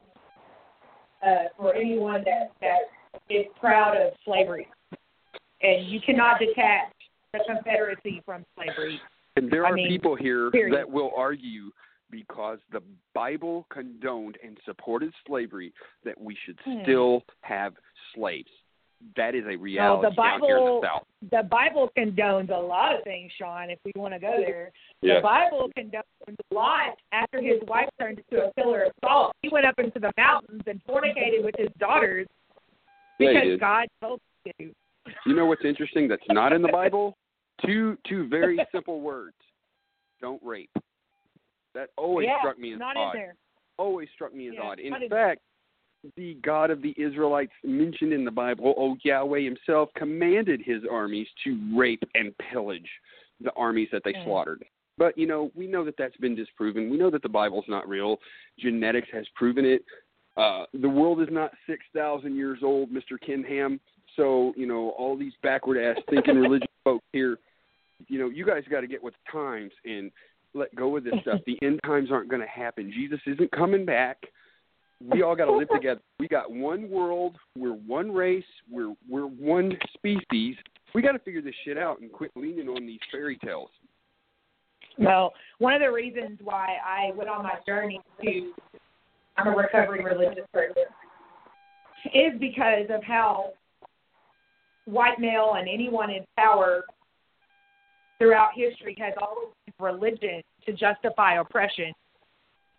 uh, for anyone that that is proud of slavery, and you cannot detach the Confederacy from slavery. And there I are mean, people here period. that will argue because the Bible condoned and supported slavery that we should Hmm. still have slaves. That is a No, reality the down here in Bible the South. the Bible condones a lot of things, Sean. If we want to go there, Yeah. the Bible condones a Lot after his wife turned into a pillar of salt. He went up into the mountains and fornicated with his daughters because did. God told him to. You know what's interesting that's not in the Bible? Two two very simple words. Don't rape. That always yeah, struck me as not odd. in there. Always struck me as Yeah, odd. In not in- fact, the God of the Israelites mentioned in the Bible, oh Yahweh himself commanded his armies to rape and pillage the armies that they Mm. slaughtered. But you know, we know that that's been disproven. We know that the Bible's not real. Genetics has proven it. Uh, the world is not six thousand years old, Mr. Ken Ham. So you know, all these backward ass thinking religious folks here, you know, you guys got to get with the times and let go of this stuff. The end times aren't going to happen. Jesus isn't coming back. We all got to live together. We got one world. We're one race. We're we're one species. We got to figure this shit out and quit leaning on these fairy tales. Well, one of the reasons why I went on my journey to I'm a recovering religious person is because of how white male and anyone in power throughout history has always religion to justify oppression.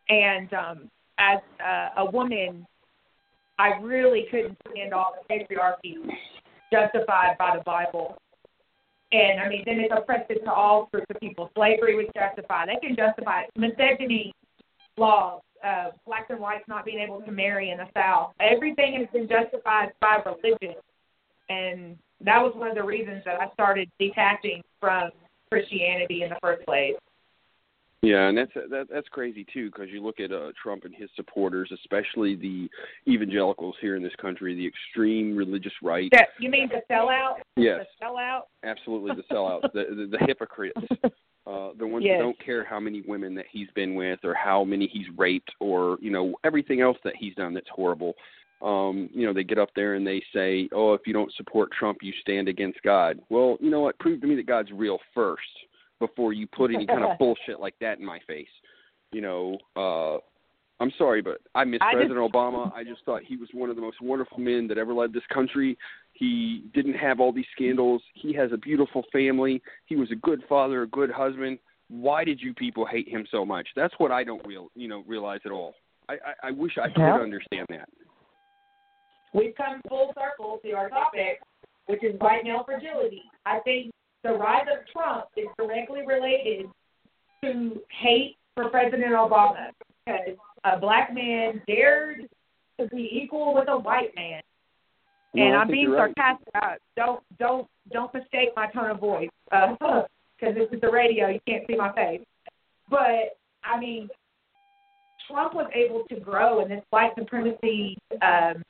And um, as uh, a woman, I really couldn't stand all the patriarchy justified by the Bible. And I mean, then it's oppressive to all groups of people. Slavery was justified. They can justify it. misogyny laws, uh, blacks and whites not being able to marry in the South. Everything has been justified by religion, and that was one of the reasons that I started detaching from Christianity in the first place. Yeah, and that's that, that's crazy too because you look at uh, Trump and his supporters, especially the evangelicals here in this country, the extreme religious right. That, you mean the sellout? Yes. The sellout? Absolutely, the sellouts, the, the the hypocrites, uh, the ones Yes. that don't care how many women that he's been with or how many he's raped or you know everything else that he's done that's horrible. Um, you know, they get up there and they say, "Oh, if you don't support Trump, you stand against God." Well, you know what? Prove to me that God's real first before you put any kind of bullshit like that in my face. You know, uh, I'm sorry, but I miss I just- President Obama. I just thought he was one of the most wonderful men that ever led this country. He didn't have all these scandals. He has a beautiful family. He was a good father, a good husband. Why did you people hate him so much? That's what I don't real, you know, realize at all. I, I, I wish I could Yeah. understand that. We've come full circle to our topic, which is white male fragility. I think the rise of Trump is directly related to hate for President Obama because a black man dared to be equal with a white man. No, and I'm being you're right. sarcastic. Uh, don't don't don't mistake my tone of voice because this is the radio. You can't see my face. But I mean, Trump was able to grow and this white supremacy um,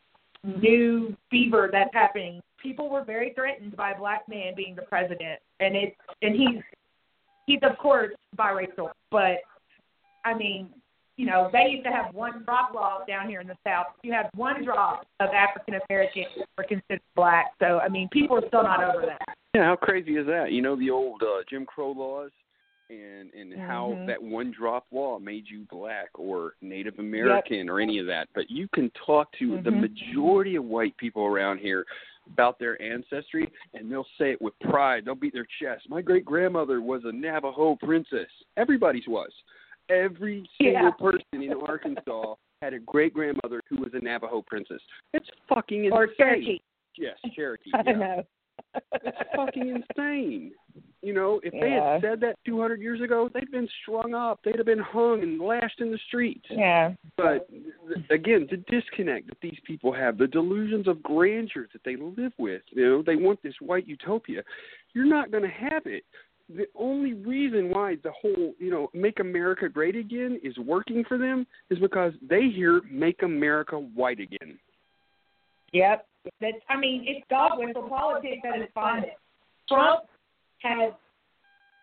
new fever that's happening, people were very threatened by a black man being the president, and it's and he's he's of course biracial, but I mean, you know, they used to have one drop law down here in the South. You had one drop of African Americans were considered black. So I mean, people are still not over that. Yeah, how crazy is that? You know the old uh, Jim Crow laws and and how Mhm. that one drop law made you black or Native American or any of that. But you can talk to the Mhm. majority of white people around here about their ancestry and they'll say it with pride. They'll beat their chest. My great grandmother was a Navajo princess. Everybody's was. Every single Yeah. person in Arkansas had a great grandmother who was a Navajo princess. It's fucking insane. Or Cherokee. Yes, Cherokee. I yeah. know. It's fucking insane. You know, if they had said that 200 years ago, they'd been strung up. They'd have been hung and lashed in the streets. Yeah. But th- again, the disconnect that these people have, the delusions of grandeur that they live with, you know, they want this white utopia. You're not going to have it. The only reason why the whole, you know, make America great again is working for them is because they hear make America white again. Yep. That's I mean, it's dog whistle politics at its finest. Trump has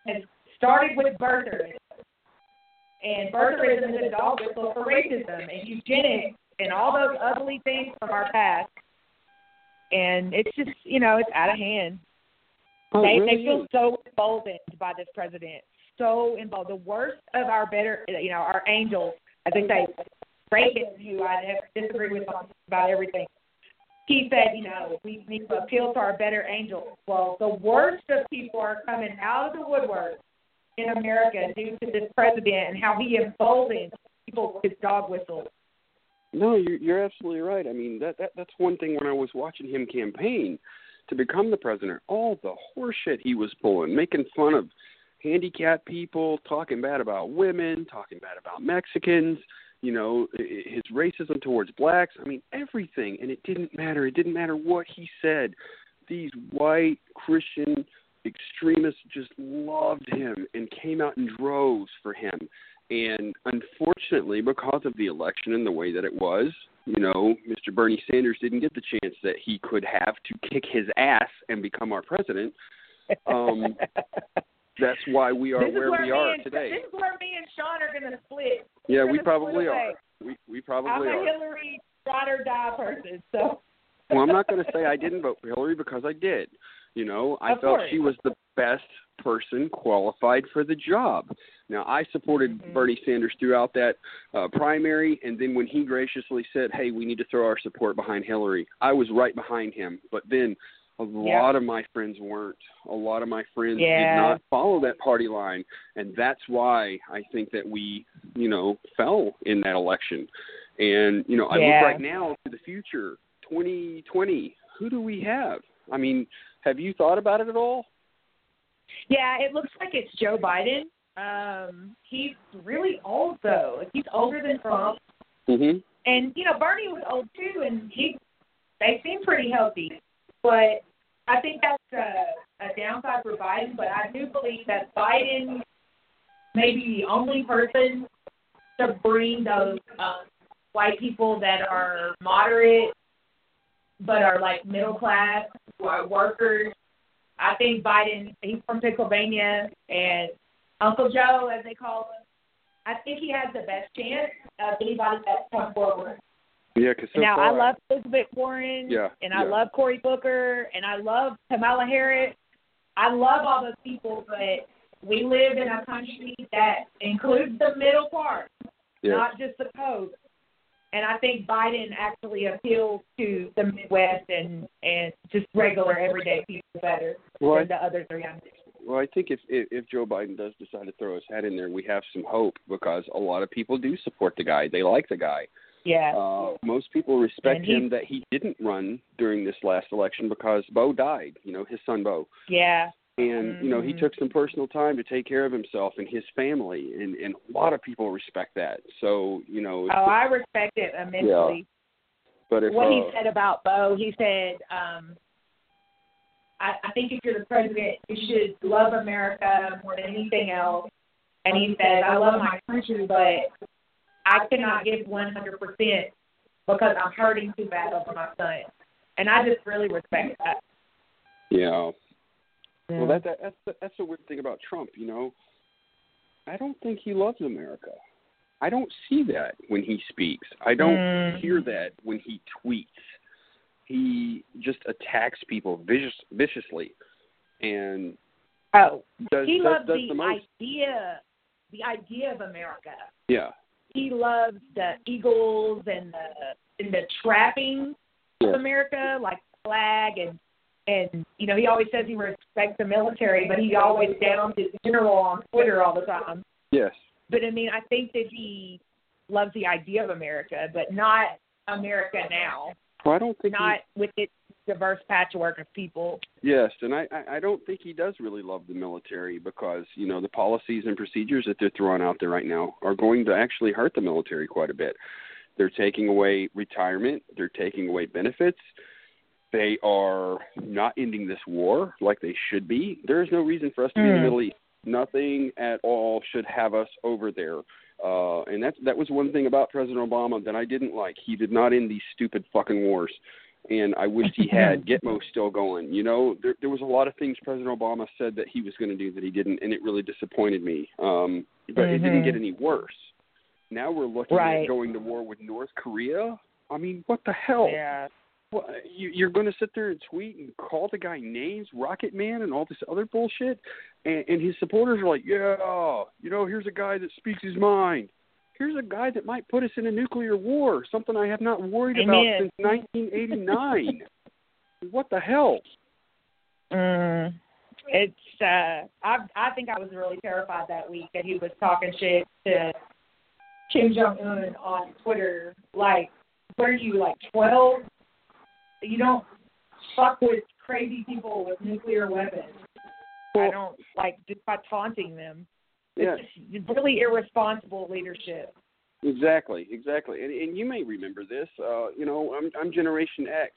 has started with birtherism. And birtherism is a dog whistle for racism and eugenics and all those ugly things from our past. And it's just you know, it's out of hand. Oh, they really they feel so emboldened by this president. So emboldened. The worst of our better you know, our angels, I think they Reagan, who I disagree with on about everything. He said, you know, we need to appeal to our better angels. Well, the worst of people are coming out of the woodwork in America due to this president and how he emboldens people with his dog whistles. No, you're you're absolutely right. I mean that that that's one thing when I was watching him campaign to become the president. All the horseshit he was pulling, making fun of handicapped people, talking bad about women, talking bad about Mexicans. You know his racism towards blacks. I mean everything, and it didn't matter. It didn't matter what he said. These white Christian extremists just loved him and came out in droves for him. And unfortunately, because of the election and the way that it was, you know, Mr. Bernie Sanders didn't get the chance that he could have to kick his ass and become our president. Um, That's why we are where where we are and, today. This is where me and Sean are going to split. Yeah, We're we probably are. We we I'm probably a are. Hillary ride or die person, so. Well, I'm not going to say I didn't vote for Hillary because I did. You know, I Of felt course. she was the best person qualified for the job. Now, I supported Mhm. Bernie Sanders throughout that uh, primary, and then when he graciously said, "Hey, we need to throw our support behind Hillary," I was right behind him. But then a Yeah. lot of my friends weren't. A lot of my friends Yeah. did not follow that party line, and that's why I think that we, you know, fell in that election. And you know, I Yeah. look right now to the future, 2020. Who do we have? I mean, have you thought about it at all? Yeah, it looks like it's Joe Biden. Um, he's really old though. Like, He's older than Trump. Mm-hmm. And you know, Bernie was old too, and he they seem pretty healthy. But I think that's a, a downside for Biden. But I do believe that Biden may be the only person to bring those um, white people that are moderate but are like middle class, who are workers. I think Biden, he's from Pennsylvania, and Uncle Joe, as they call him, I think he has the best chance of anybody that's come forward. Yeah, because so now, far, I love Elizabeth Warren, Yeah, and I yeah. love Cory Booker, and I love Kamala Harris. I love all those people, but we live in a country that includes the middle part, yeah. not just the coast. And I think Biden actually appeals to the Midwest and and just regular everyday people better Well, I- than the other three. Well, I think if, if if Joe Biden does decide to throw his hat in there, we have some hope because a lot of people do support the guy. They like the guy. Yeah. Uh, most people respect he- him that he didn't run during this last election because Bo died. You know, his son Bo, yeah. and you know he Mhm. took some personal time to take care of himself and his family, and and a lot of people respect that. So you know, Oh, I respect it immensely. Yeah. but if what he uh, said about Bo, he said, um, I, I think if you're the president, you should love America more than anything else. And he said, I love my country, but I cannot give 100% because I'm hurting too bad over my son. And I just really respect that. Yeah. Well, that, that that's the, that's the weird thing about Trump. You know, I don't think he loves America. I don't see that when he speaks. I don't Mm. hear that when he tweets. He just attacks people vicious, viciously, and Oh, does he does, loves does the, the most. idea, the idea of America. Yeah. He loves the eagles and the and the trappings Yeah. of America, like flag and and you know he always says he respects the military, but he always downs his general on Twitter all the time. Yes. But I mean, I think that he loves the idea of America, but not America now, Well, I don't think he, not with its diverse patchwork of people. Yes, and I, I don't think he does really love the military because you know the policies and procedures that they're throwing out there right now are going to actually hurt the military quite a bit. They're taking away retirement. They're taking away benefits. They are not ending this war like they should be. There is no reason for us to be in the Mm. Middle East. Nothing at all should have us over there. Uh, and that that was one thing about President Obama that I didn't like. He did not end these stupid fucking wars and I wished he had Gitmo still going. You know, there there was a lot of things President Obama said that he was going to do that he didn't, and it really disappointed me. Um, but it didn't get any worse. Now we're looking Right. at going to war with North Korea. I mean, what the hell? Yeah. Well, you, you're going to sit there and tweet and call the guy names, Rocket Man, and all this other bullshit, and, and his supporters are like, "Yeah, you know, here's a guy that speaks his mind. Here's a guy that might put us in a nuclear war, something I have not worried about since 1989. what the hell? Mm. It's uh I I think I was really terrified that week that he was talking shit to Kim Jong Un on Twitter. Like, what are you like twelve? You don't fuck with crazy people with nuclear weapons. I don't like just by taunting them. yeah, It's really irresponsible leadership. Exactly, exactly. And, and you may remember this. Uh, you know, I'm, I'm Generation X.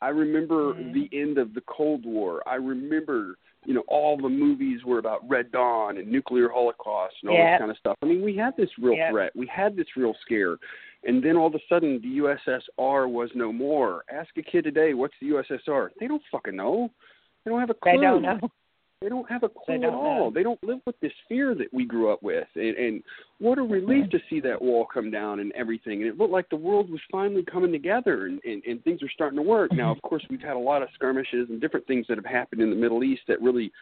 I remember Mhm. the end of the Cold War. I remember, you know, all the movies were about Red Dawn and nuclear holocaust and all Yeah. this kind of stuff. I mean, we had this real Yeah. threat. We had this real scare. And then all of a sudden, the USSR was no more. Ask a kid today, what's the USSR? They don't fucking know. They don't have a clue. They don't know. They don't have a clue at all. know. They don't live with this fear that we grew up with. And, and what a relief to see that wall come down and everything. And it looked like the world was finally coming together and, and, and things are starting to work. Now, of mm-hmm. course, we've had a lot of skirmishes and different things that have happened in the Middle East that really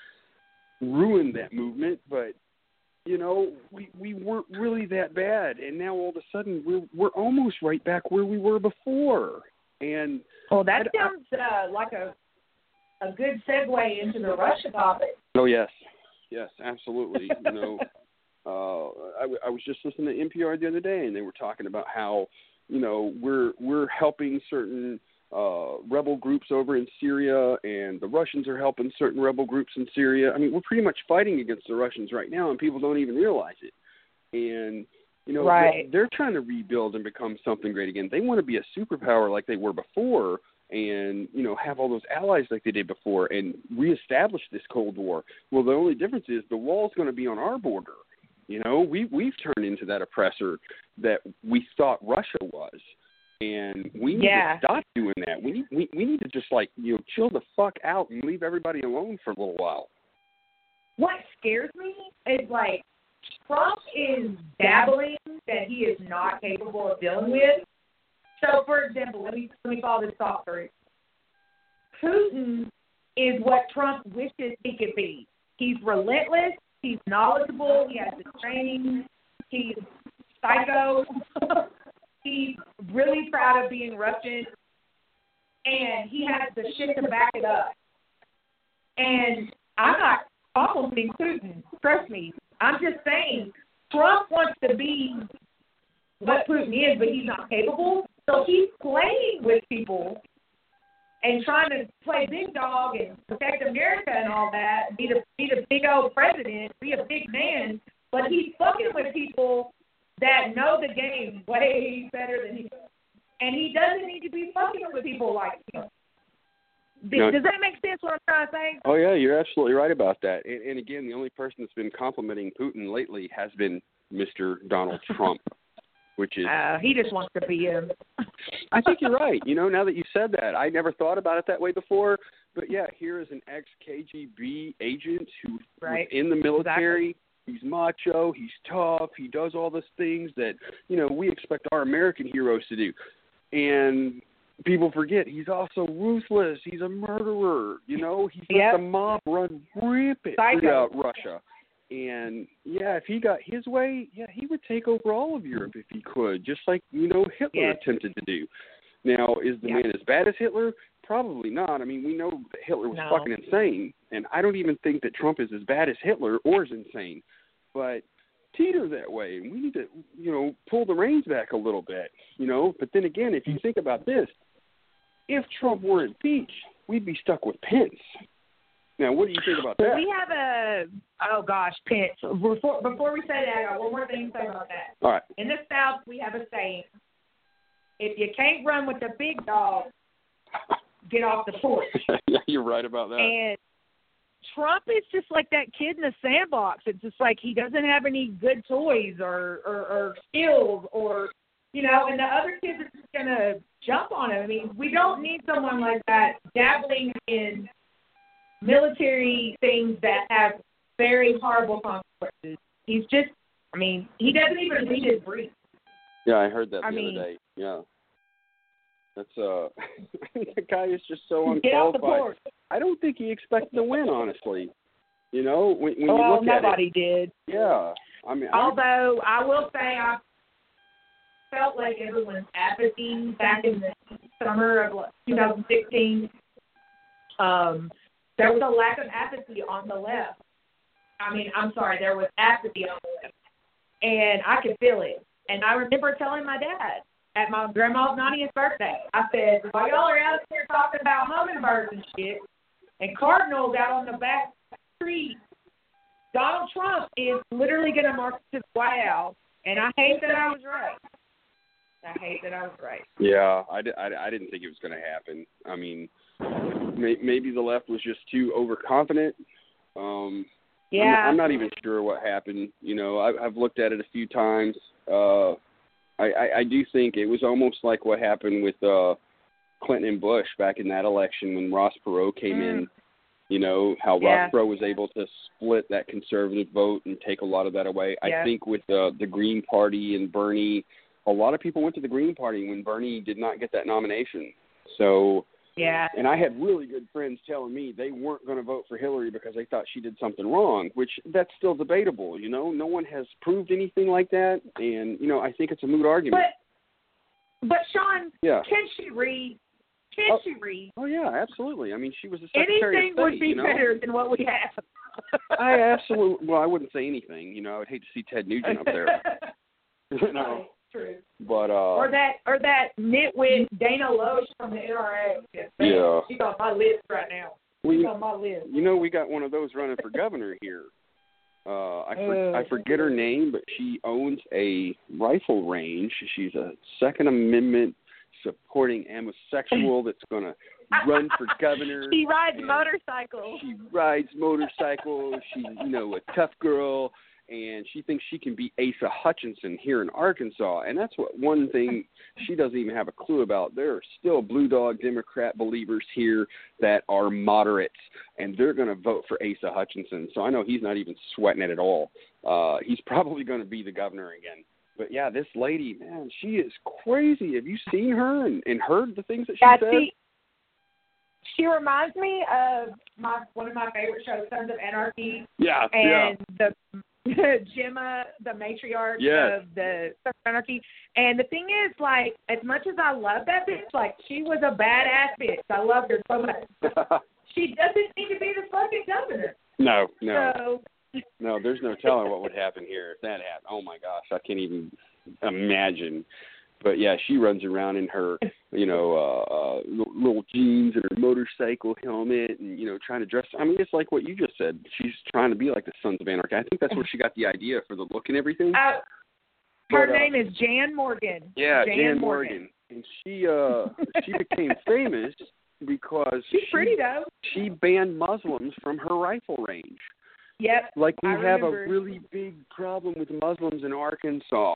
ruined that movement. But you know, we we weren't really that bad, and now all of a sudden we're we're almost right back where we were before. And Well, that I- I- sounds uh, like a a good segue into the Russia topic. Oh yes, yes, absolutely. you know, uh, I, w- I was just listening to NPR the other day, and they were talking about how you know we're we're helping certain uh, rebel groups over in Syria, and the Russians are helping certain rebel groups in Syria. I mean, we're pretty much fighting against the Russians right now, and people don't even realize it. And you know, Right. they're, they're trying to rebuild and become something great again. They want to be a superpower like they were before, and you know have all those allies like they did before and reestablish this Cold War. Well, the only difference is the wall's going to be on our border. You know, we we've turned into that oppressor that we thought Russia was, and we need Yeah. to stop doing that. We need we we need to just like you know chill the fuck out and leave everybody alone for a little while. What scares me is like Trump is dabbling that he is not capable of dealing with. So, for example, let me let me follow this thought through. Putin is what Trump wishes he could be. He's relentless. He's knowledgeable. He has the training. He's psycho. he's really proud of being Russian, and he has the shit to back it up. And I'm not complimenting Putin. Trust me. I'm just saying Trump wants to be what Putin is, but he's not capable. So he's playing with people and trying to play big dog and protect America and all that, be the be the big old president, be a big man, but he's fucking with people that know the game way better than he does. And he doesn't need to be fucking with people like him. Does does that make sense what I'm trying to say? Oh yeah, you're absolutely right about that. And, and again, the only person that's been complimenting Putin lately has been Mr. Donald Trump. which is Uh, he just wants to be him. I think you're right. You know, now that you said that, I never thought about it that way before. But yeah, here is an ex KGB agent who Right. was in the military. He's macho. He's tough. He does all those things that you know we expect our American heroes to do. And people forget he's also ruthless. He's a murderer. You know, he's let the mob run rampant Psycho. throughout Russia. And yeah, if he got his way, yeah, he would take over all of Europe if he could, just like you know Hitler attempted to do. Now, is the man as bad as Hitler? Probably not. I mean, we know that Hitler was No. fucking insane, and I don't even think that Trump is as bad as Hitler or as insane. But teeter that way, and we need to, you know, pull the reins back a little bit, you know. But then again, if you think about this, if Trump were impeached, we'd be stuck with Pence. Now, what do you think about that? we have a oh gosh, Pence. Before before we say that, I got one more thing to say about that. All right. In the South, we have a saying: if you can't run with the big dog, get off the porch. yeah, you're right about that. And Trump is just like that kid in the sandbox. It's just like he doesn't have any good toys or or, or skills or you know, and the other kids are just gonna jump on him. I mean, we don't need someone like that dabbling in military things that have very horrible consequences. He's just I mean, he doesn't even read his brief. Yeah, I heard that the I mean- other day. Yeah. That's uh the guy is just so Get off the unqualified. I don't think he expected to win, honestly. You know, when, when you Well, look at nobody did. Yeah. I mean, Although I will say I felt like everyone's apathy back in the summer of like, 2016. Um, there was a lack of apathy on the left. I mean, I'm sorry, there was apathy on the left, and I could feel it. And I remember telling my dad at my grandma's 90th birthday, I said, "While y'all are out here talking about hummingbirds and shit, and cardinals out on the back street, Donald Trump is literally going to march to the White House, and I hate that I was right. I hate that I was right. yeah, I, di- I, I didn't think it was going to happen. I mean, may, maybe the left was just too overconfident. Um, Yeah. I'm, I'm not even sure what happened. You know, I, I've looked at it a few times. Uh, I, I, I do think it was almost like what happened with uh, Clinton and Bush back in that election when Ross Perot came Mm. in. You know how Yeah. Ross Perot was able to split that conservative vote and take a lot of that away. Yeah. I think with uh, the Green Party and Bernie, a lot of people went to the Green Party when Bernie did not get that nomination. So Yeah. and I had really good friends telling me they weren't going to vote for Hillary because they thought she did something wrong, which that's still debatable. You know, no one has proved anything like that, and you know, I think it's a moot argument. But, but Sean, yeah. can she read? Can Oh. she read? Oh yeah, absolutely. I mean, she was the secretary Anything of state. would be you know? better than what we have. I absolutely. Well, I wouldn't say anything. You know, I would hate to see Ted Nugent up there. you know, True. but uh. Or that, or that nitwit Dana Loesch from the NRA. Yeah. She's on my list right now. we, She's on my list. You know, we got one of those running for governor here. Uh, I for, Uh. I forget her name, but she owns a rifle range. She's a Second Amendment supporting homosexual that's going to run for governor. She rides motorcycles. She rides motorcycles. She's you know a tough girl, and she thinks she can be Asa Hutchinson here in Arkansas. And that's what one thing she doesn't even have a clue about. There are still blue dog Democrat believers here that are moderates, and they're going to vote for Asa Hutchinson. So I know he's not even sweating it at all. Uh, he's probably going to be the governor again. But yeah, this lady, man, she is crazy. Have you seen her and, and heard the things that she Yeah, says? she, she reminds me of my one of my favorite shows, Sons of Anarchy, yeah, yeah. and the Gemma, the matriarch Yes. of the Anarchy. And the thing is, like, as much as I love that bitch, like, she was a badass bitch. I loved her so much. She doesn't need to be the fucking governor. no, no. So No, there's no telling what would happen here if that happened. Oh my gosh, I can't even imagine. But yeah, she runs around in her, you know, uh, uh little- jeans and her motorcycle helmet, and you know, trying to dress. I mean, it's like what you just said. She's trying to be like the Sons of Anarchy. I think that's where she got the idea for the look and everything. uh, her But, uh, name is Jan Morgan. Yeah, Jan, Jan Morgan. and she uh she became famous because She's she, pretty though. she banned Muslims from her rifle range. Yep. Like we I have a really big problem with Muslims in Arkansas.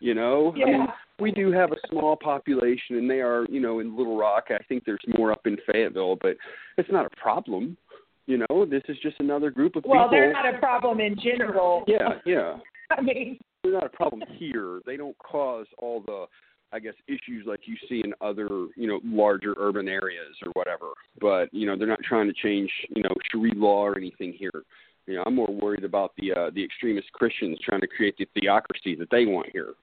You know, I mean, we do have a small population, and they are, you know, in Little Rock. I think there's more up in Fayetteville, but it's not a problem. You know, this is just another group of Well, people. Well, they're not a problem in general. yeah, yeah. I mean, they're not a problem here. They don't cause all the, I guess, issues like you see in other, you know, larger urban areas or whatever. But you know, they're not trying to change, you know, Sharia law or anything here. You know, I'm more worried about the uh, the extremist Christians trying to create the theocracy that they want here.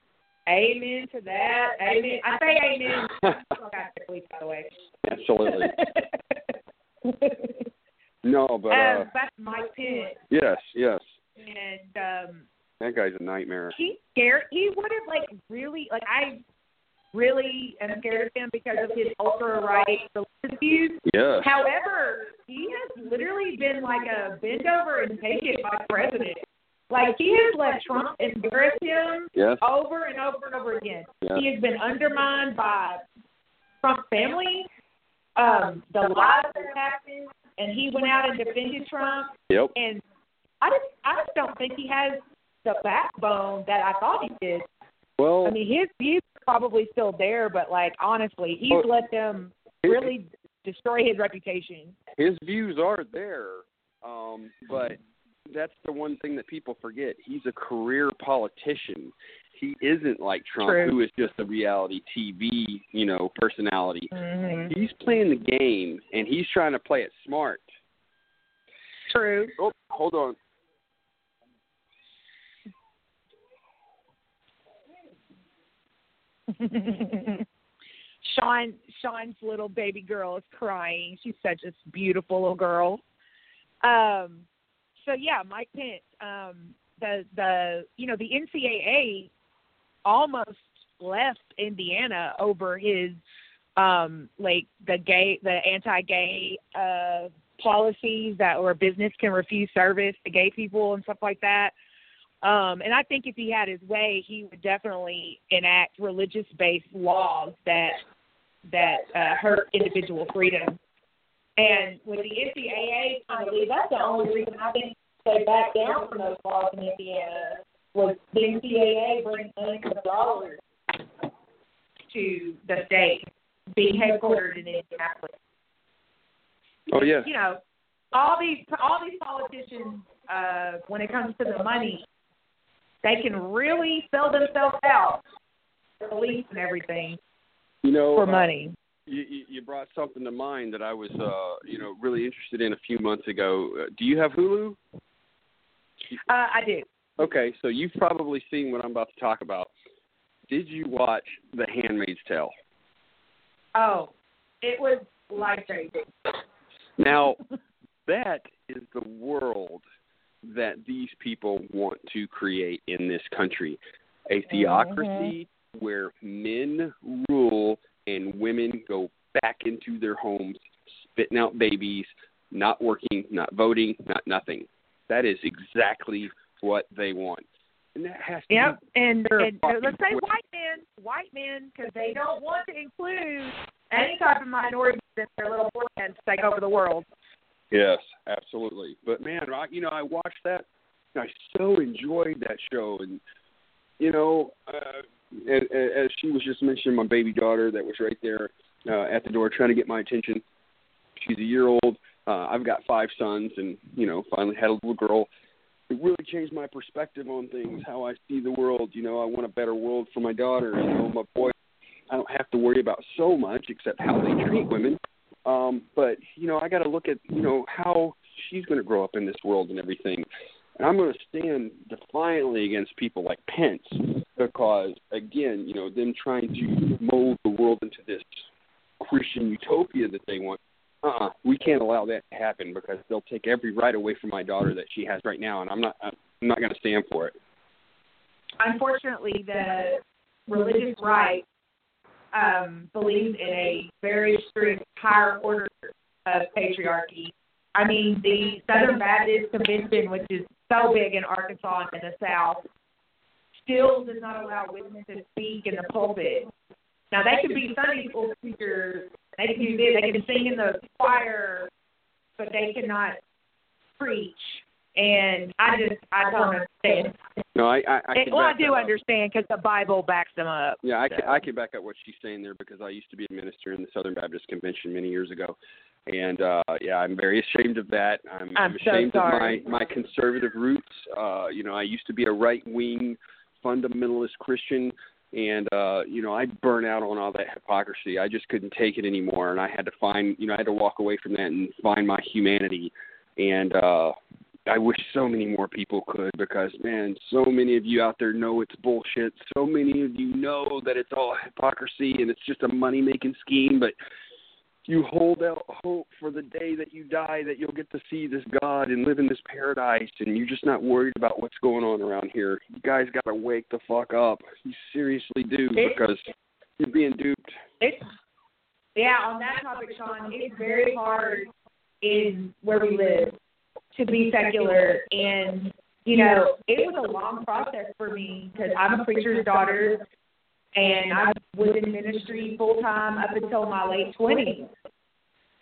Amen to that. Amen. I say amen. By the way. Absolutely. No, but uh, um, that's Mike Pence, yes, yes, and um, that guy's a nightmare. he scared. He would have like really like I really am scared of him because of his ultra right religious views. Yes. However, he has literally been like a bend over and take it by president. Like he has let Trump embarrass him Yes. over and over and over again. Yeah. He has been undermined by Trump family, um, the lies that happened, and he went out and defended Trump. Yep. And I just, I just don't think he has the backbone that I thought he did. Well, I mean, his views are probably still there, but like honestly, he's Well, let them really destroy his reputation. his views are there, um, but that's the one thing that people forget. He's a career politician. He isn't like Trump, True. who is just a reality TV, you know, personality. Mm-hmm. He's playing the game, and he's trying to play it smart. True. Oh, hold on. Sean Sean's little baby girl is crying. She's such a beautiful little girl. Um so yeah, Mike Pence, um the the you know, the NCAA almost left Indiana over his um like the gay the anti gay uh policies that where business can refuse service to gay people and stuff like that. Um, and I think if he had his way, he would definitely enact religious-based laws that that uh, hurt individual freedom. And with the NCAA, I believe that's the only reason I think they backed down from those laws in Indiana was the NCAA bringing millions of dollars to the state, being headquartered in Indianapolis. Oh yes. You know, all these all these politicians, uh, when it comes to the money, they can really sell themselves out, police and everything, You know, for uh, money. You, you brought something to mind that I was, uh, you know, really interested in a few months ago. Uh, do you have Hulu? Uh, I do. Okay, so you've probably seen what I'm about to talk about. Did you watch The Handmaid's Tale? Oh, it was life changing. Now, that is the world that these people want to create in this country a theocracy where men rule and women go back into their homes, spitting out babies, not working, not voting, not nothing. That is exactly what they want. And that has to Yep, be and, and let's say white men, white men, because they don't want to include any type of minority in their little plans to take over the world. Yes, absolutely. But man, I, you know, I watched that. And I so enjoyed that show, and you know, uh, as, she was just mentioning, my baby daughter that was right there uh, at the door trying to get my attention. She's a year old. Uh, I've got five sons, and you know, finally had a little girl. It really changed my perspective on things, how I see the world. You know, I want a better world for my daughter. You know, my boy, I don't have to worry about so much except how they treat women. Um, but you know, I got to look at you know how she's going to grow up in this world and everything. And I'm going to stand defiantly against people like Pence because, again, you know, them trying to mold the world into this Christian utopia that they want. Uh-uh, we can't allow that to happen because they'll take every right away from my daughter that she has right now, and I'm not. I'm not going to stand for it. Unfortunately, the religious right um, believes in a very strict higher order of patriarchy. I mean, the Southern Baptist Convention, which is so big in Arkansas and in the South, still does not allow women to speak in the pulpit. Now, they can be Sunday school teachers, they can do this, they can sing in the choir, but they cannot preach and I just I don't understand. No, I I, I can well, I do understand because the Bible backs them up. Yeah, I can. I can back up what she's saying there because I used to be a minister in the Southern Baptist Convention many years ago, and uh yeah, I'm very ashamed of that. I'm, I'm so ashamed sorry. of my my conservative roots. Uh, you know, I used to be a right wing fundamentalist Christian, and uh, you know, I burn out on all that hypocrisy. I just couldn't take it anymore, and I had to find, you know, I had to walk away from that and find my humanity. And uh I wish so many more people could because man, so many of you out there know it's bullshit. So many of you know that it's all hypocrisy and it's just a money making scheme, but you hold out hope for the day that you die that you'll get to see this God and live in this paradise and you're just not worried about what's going on around here. You guys gotta wake the fuck up. You seriously do It- because you're being duped. It's yeah, on that topic, Sean, it's very hard in where we live to be secular, and you know, it was a long process for me because I'm a preacher's daughter, and I was in ministry full time up until my late twenties,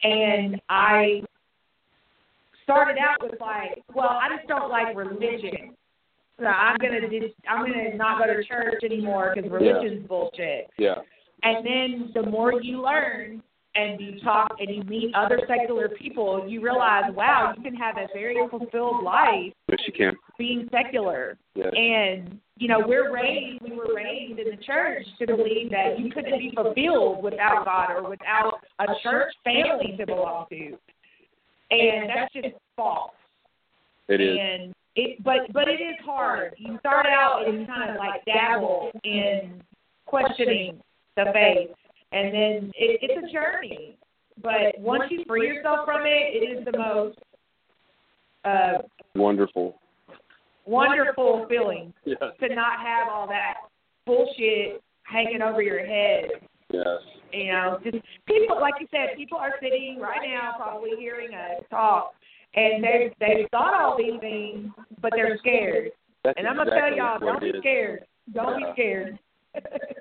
and I started out with like, well, I just don't like religion. So I'm gonna just I'm gonna not go to church anymore because religion's bullshit. Yeah. And then the more you learn and you talk and you meet other secular people, you realize, wow, you can have a very fulfilled life Yes you can. being secular. Yes. And you know, we're raised, we were raised in the church to believe that you couldn't be fulfilled without God or without a church family to belong to. And that's just false. It is. And it, but but it is hard. You start out and you kind of like dabble in questioning the faith, and then it, it's a journey. But once you free yourself from it, it is the most uh, Wonderful. wonderful feeling Yes. to not have all that bullshit hanging over your head. Yes. You know, just people, like you said, people are sitting right now probably hearing us talk, and they they've thought all these things, but they're scared. That's And I'm gonna exactly tell y'all, don't be scared. Don't Yeah. be scared.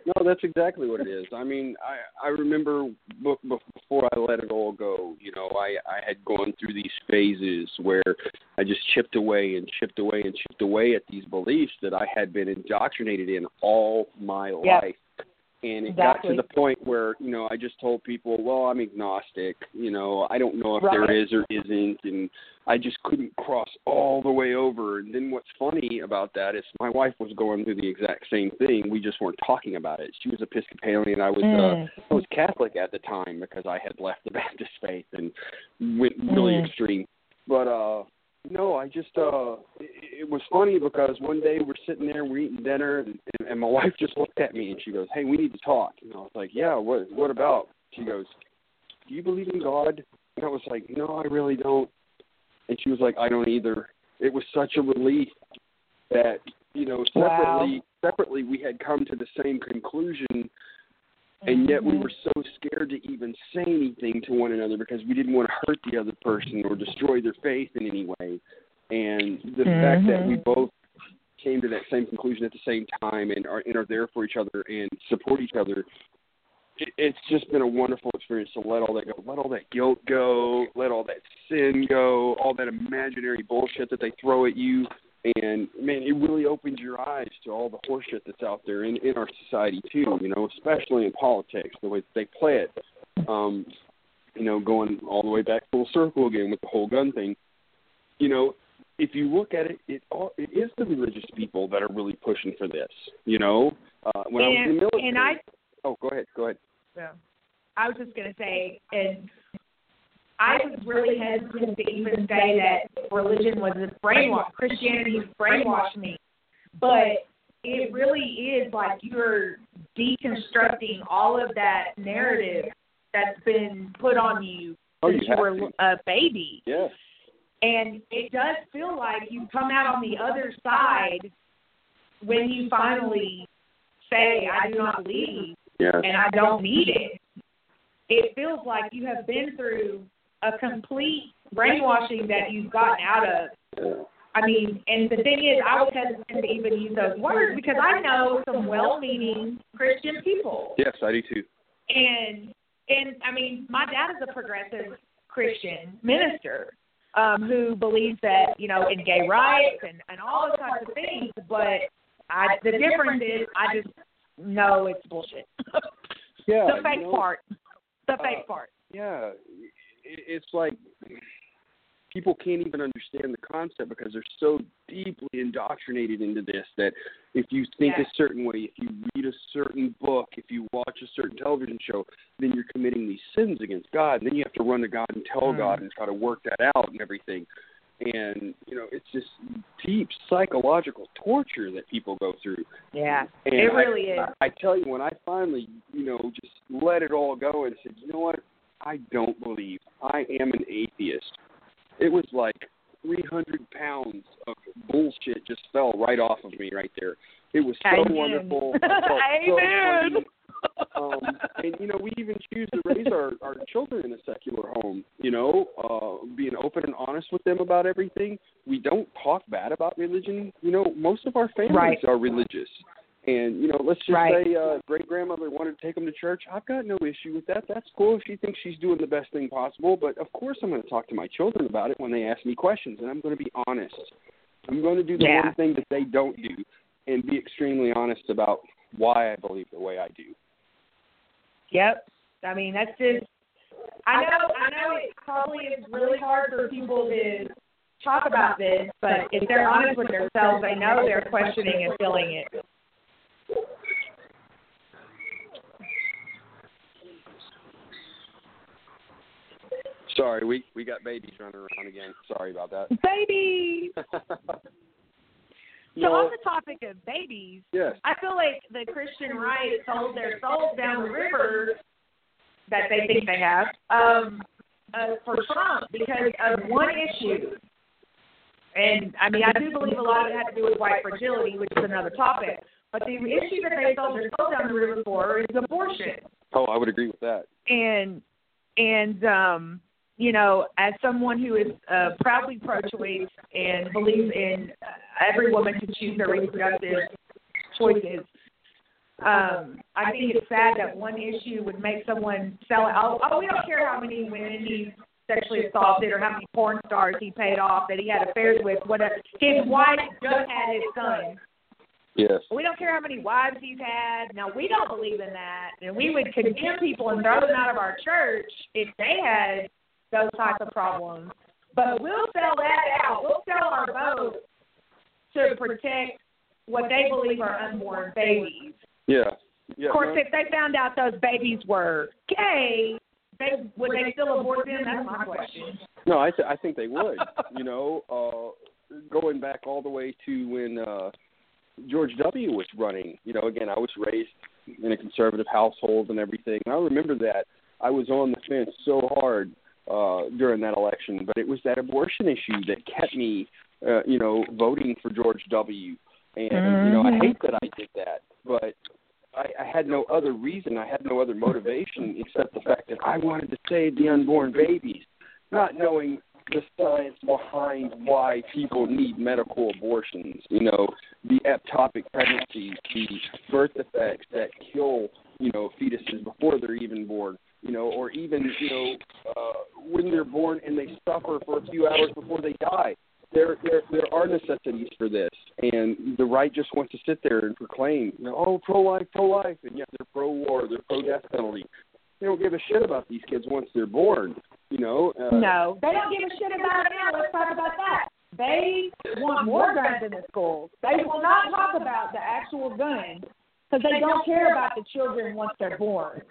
No, that's exactly what it is. I mean, I I remember before I let it all go. You know, I I had gone through these phases where I just chipped away and chipped away and chipped away at these beliefs that I had been indoctrinated in all my Yep. life. And it got to the point where you know I just told people, well, I'm agnostic. You know, I don't know if Right. there is or isn't, and I just couldn't cross all the way over. And then what's funny about that is my wife was going through the exact same thing. We just weren't talking about it. She was Episcopalian, I was Mm. uh, I was Catholic at the time because I had left the Baptist faith and went really Mm. extreme. But uh no, I just uh it, it was funny because one day we're sitting there, we're eating dinner, and, and my wife just looked at me and she goes, "Hey, we need to talk." And I was like, "Yeah, what what about?" She goes, "Do you believe in God?" And I was like, "No, I really don't." And she was like, "I don't either." It was such a relief that you know separately wow. separately we had come to the same conclusion and yet we mm-hmm. were so scared to even say anything to one another because we didn't want to hurt the other person or destroy their faith in any way. And the fact that we mm-hmm. both came to that same conclusion at the same time and are and are there for each other and support each other, it, it's just been a wonderful experience to let all that go, let all that guilt go, let all that sin go, all that imaginary bullshit that they throw at you. And man, it really opens your eyes to all the horseshit that's out there in in our society too. You know, especially in politics, the way that they play it. Um, you know, going all the way back full circle again with the whole gun thing. You know, if you look at it, it all, it is the religious people that are really pushing for this. You know, uh, when I was in the military. and I oh, go ahead, go ahead. Yeah. I was just gonna say, and I was really hesitant to even say that religion was a brainwash. Christianity brainwashed me, but it really is like you're deconstructing all of that narrative that's been put on you Oh, since you you were to. a baby. Yes. And it does feel like you come out on the other side when you finally say, I do not believe Yes. and I don't need it. It feels like you have been through a complete brainwashing that you've gotten out of. I mean, and the thing is, I was hesitant to even use those words because I know some well-meaning Christian people, Yes, I do too. and and I mean, my dad is a progressive Christian minister, um, who believes that you know in gay rights and and all those kinds of things. But I, the difference is, I just know it's bullshit. Yeah, the fake you know, part. The fake uh, part. Yeah, it- it's like people can't even understand the concept because they're so deeply indoctrinated into this that if you think Yeah. a certain way, if you read a certain book, if you watch a certain television show, then you're committing these sins against God. And then you have to run to God and tell Mm. God and try to work that out and everything. And you know, it's just deep psychological torture that people go through. Yeah, And it I- really is. I, I tell you, when I finally, you know, just let it all go and said, you know what, I don't believe I am an atheist. It was like 300 pounds of bullshit just fell right off of me right there. It was so Amen. wonderful. I so Amen. um, and you know, we even choose to raise our our children in a secular home. You know, uh, being open and honest with them about everything. We don't talk bad about religion. You know, most of our families Right. are religious. And you know, let's just Right. say uh, great grandmother wanted to take them to church. I've got no issue with that. That's cool if she thinks she's doing the best thing possible. But of course, I'm going to talk to my children about it when they ask me questions, and I'm going to be honest. I'm going to do the Yeah. one thing that they don't do, and be extremely honest about why I believe the way I do. Yep. I mean, that's just. I know. I know it probably is really hard for people to talk about this, but if they're honest with themselves, they know they're questioning and feeling it. Sorry, we we got babies running around again. Sorry about that. Baby. You So on the topic of babies, yes. I feel like the Christian right sold their souls down the river that they think they have um, uh, for Trump because of one issue. And I mean, I do believe a lot of it had to do with white fragility, which is another topic. But the issue that they sold their souls down the river for is abortion. Oh, I would agree with that. And and um, you know, as someone who is uh, proudly pro-choice and believes in uh, every woman can choose their reproductive choices, um, I think it's sad that one issue would make someone sell out. Oh, we don't care how many women he sexually assaulted or how many porn stars he paid off that he had affairs with. Whatever. His wife just had his son. Yes. We don't care how many wives he's had. No, we don't believe in that, and we would condemn people and throw them out of our church if they had those types of problems. But we'll sell that out. We'll sell our vote to protect what they believe are unborn babies. Yeah. Yeah. Of course, no, if they found out those babies were gay, they would they still abort them? That's my question. no, I th- I think they would. you know, uh going back all the way to when uh George W was running. You know, again, I was raised in a conservative household and everything. And I remember that I was on the fence so hard uh during that election, but it was that abortion issue that kept me uh, you know, voting for George W. And you know, I hate that I did that, but I, I had no other reason. I had no other motivation except the fact that I wanted to save the unborn babies, not knowing the science behind why people need medical abortions. You know, the ectopic pregnancies, the birth defects that kill, you know, fetuses before they're even born. You know, or even you know, uh, when they're born and they suffer for a few hours before they die there there there are necessities for this, and the right just wants to sit there and proclaim, you know, oh, pro life, pro life, and yet they're pro war, they're pro death penalty. They don't give a shit about these kids once they're born, you know. Uh, No, they don't give a shit about it now. Let's talk about that. They want more guns in the schools. They will not talk about the actual gun because they don't care about the children once they're born.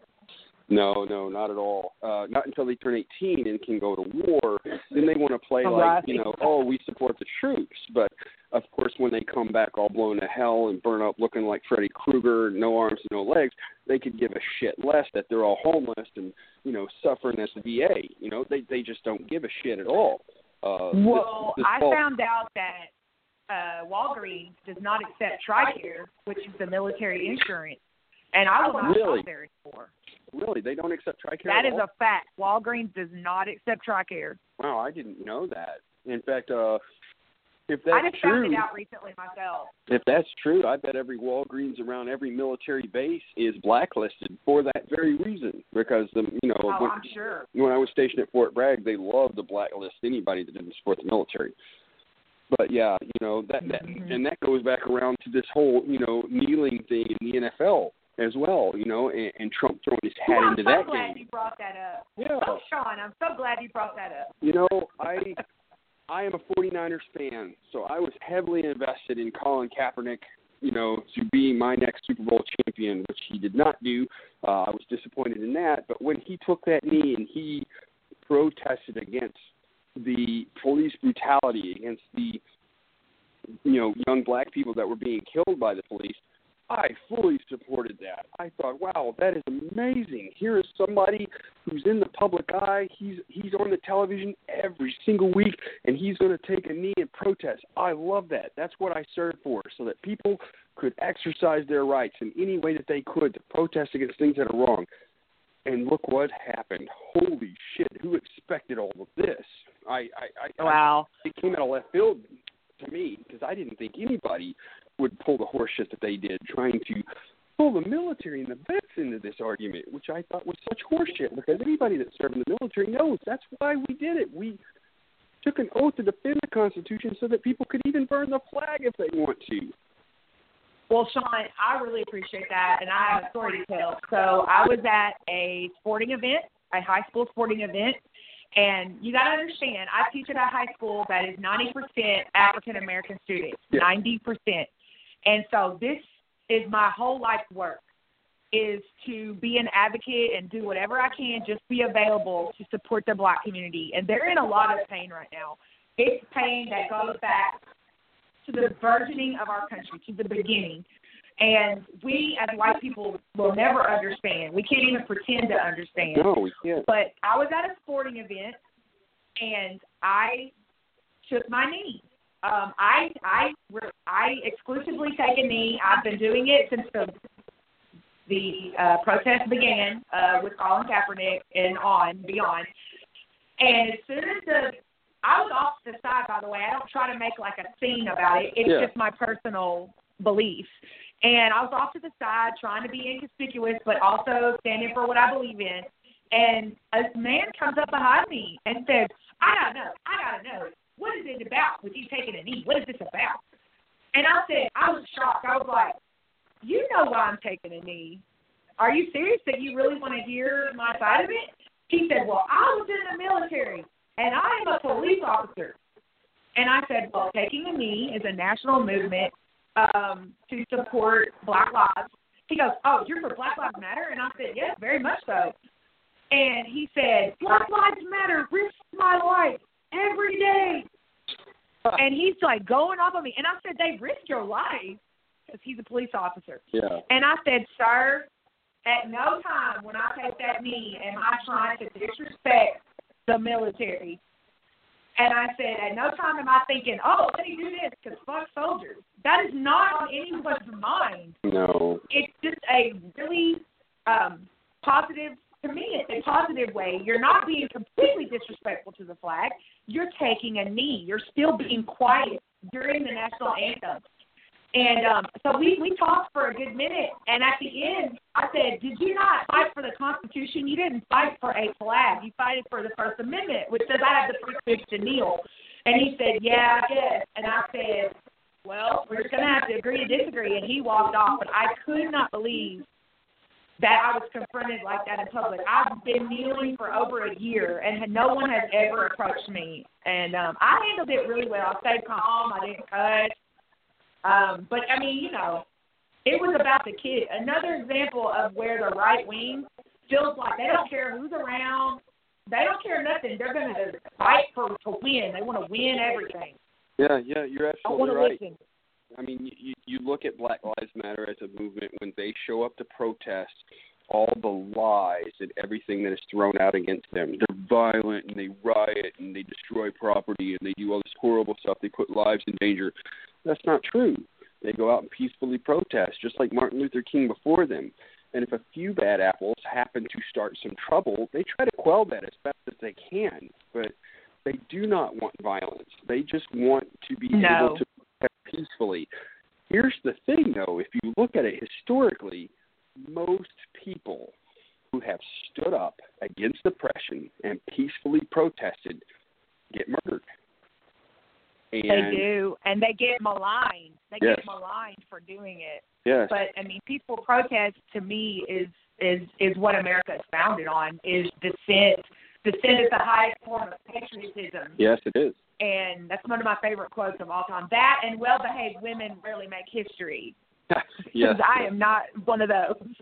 No, no, not at all. Uh, not until they turn 18 and can go to war. Then they want to play Right. like, you know, oh, we support the troops. But of course, when they come back all blown to hell and burn up looking like Freddy Krueger, no arms and no legs, they could give a shit less that they're all homeless and you know suffering at the VA. You know, they they just don't give a shit at all. Uh, Well, this, this I fall- found out that uh, Walgreens does not accept TRICARE, which is the military insurance, and I will not Really? shop there anymore. Really they don't accept TRICARE. That at is a fact. Walgreens does not accept TRICARE. Wow, I didn't know that. In fact, uh, if that's I just true, found it out recently myself. if that's true, I bet every Walgreens around every military base is blacklisted for that very reason. Because the you know Oh, when, I'm sure. when I was stationed at Fort Bragg, they loved to blacklist anybody that didn't support the military. But yeah, you know that that Mhm. and that goes back around to this whole you know kneeling thing in the NFL as well. You know, and, and Trump throwing his hat I'm into so that glad you brought that up. Yeah. Oh, Sean, I'm so glad you brought that up. You know, I I am a 49ers fan, so I was heavily invested in Colin Kaepernick, you know, to be my next Super Bowl champion, which he did not do. Uh, I was disappointed in that, but when he took that knee and he protested against the police brutality, against the you know young black people that were being killed by the police, I fully supported that. I thought, wow, that is amazing. Here is somebody who's in the public eye. He's he's on the television every single week, and he's going to take a knee and protest. I love that. That's what I served for, so that people could exercise their rights in any way that they could to protest against things that are wrong. And look what happened. Holy shit! Who expected all of this? I I, I Wow. I, it came out of left field to me because I didn't think anybody would pull the horseshit that they did, trying to pull the military and the vets into this argument, which I thought was such horseshit. Because anybody that served in the military knows that's why we did it. We took an oath to defend the Constitution so that people could even burn the flag if they want to. Well, Sean, I really appreciate that, and I have a story to tell. So I was at a sporting event, a high school sporting event, and you got to understand, I teach at a high school that is 90% African American students, 90%. And so this is my whole life's work is to be an advocate and do whatever I can, just be available to support the black community. And they're in a lot of pain right now. It's pain that goes back to the burgeoning of our country, to the beginning. And we as white people will never understand. We can't even pretend to understand. No, we can't. But I was at a sporting event and I took my knee. Um, I I I exclusively take a knee. I've been doing it since the the uh, protest began uh, with Colin Kaepernick and on beyond. And as soon as the I was off to the side, by the way. I don't try to make like a scene about it. It's Yeah. just my personal belief. And I was off to the side, trying to be inconspicuous, but also standing for what I believe in. And a man comes up behind me and says, "I gotta know. I gotta know. What is it about with you taking a knee? What is this about?" And I said, I was shocked. I was like, "You know why I'm taking a knee? Are you serious that you really want to hear my side of it?" He said, "Well, I was in the military and I am a police officer." And I said, "Well, taking a knee is a national movement um, to support Black lives." He goes, "Oh, you're for Black Lives Matter?" And I said, "Yes, very much so." And he said, Black Lives Matter, risk my life every day. and he's like going off on me. And I said, they risk your life because he's a police officer. Yeah. And I said, sir, at no time when I take that knee am I trying to disrespect the military. And I said, at no time am I thinking, oh, let me do this because fuck soldiers. That is not on anyone's mind No. it's just a really um, positive to me it's a positive way. You're not being completely disrespectful to the flag. You're taking a knee. You're still being quiet during the national anthem. And um, so we we talked for a good minute and at the end i said did you not fight for the constitution? You didn't fight for a flag. You fighted for the first amendment which says i have the free speech to kneel. And he said yeah yes and i said well, we're just going to have to agree to disagree. And he walked off. But I could not believe that I was confronted like that in public. I've been kneeling for over a year, and had- no one has ever approached me. And um, I handled it really well. I stayed calm. I didn't cut. Um, but, I mean, you know, it was about the kid. Another example of where the right wing feels like they don't care who's around. They don't care nothing. They're going to fight for to win. They want to win everything. Yeah, yeah, you're I don't want absolutely to right. listen. I mean, you you look at Black Lives Matter as a movement when they show up to protest all the lies and everything that is thrown out against them. They're violent and they riot and they destroy property and they do all this horrible stuff. They put lives in danger. That's not true. They go out and peacefully protest, just like Martin Luther King before them. And if a few bad apples happen to start some trouble, they try to quell that as best as they can. But They do not want violence. They just want to be No. able to peacefully. Here's the thing, though. If you look at it historically, most people who have stood up against oppression and peacefully protested get murdered. And They do, and they get maligned. They Yes. get maligned for doing it. Yes. But I mean, peaceful protest to me is is is what America is founded on. Is dissent. Dissent is the highest form of patriotism, yes, it is. and that's one of my favorite quotes of all time. That and well-behaved women rarely make history. yes. Because I am not one of those.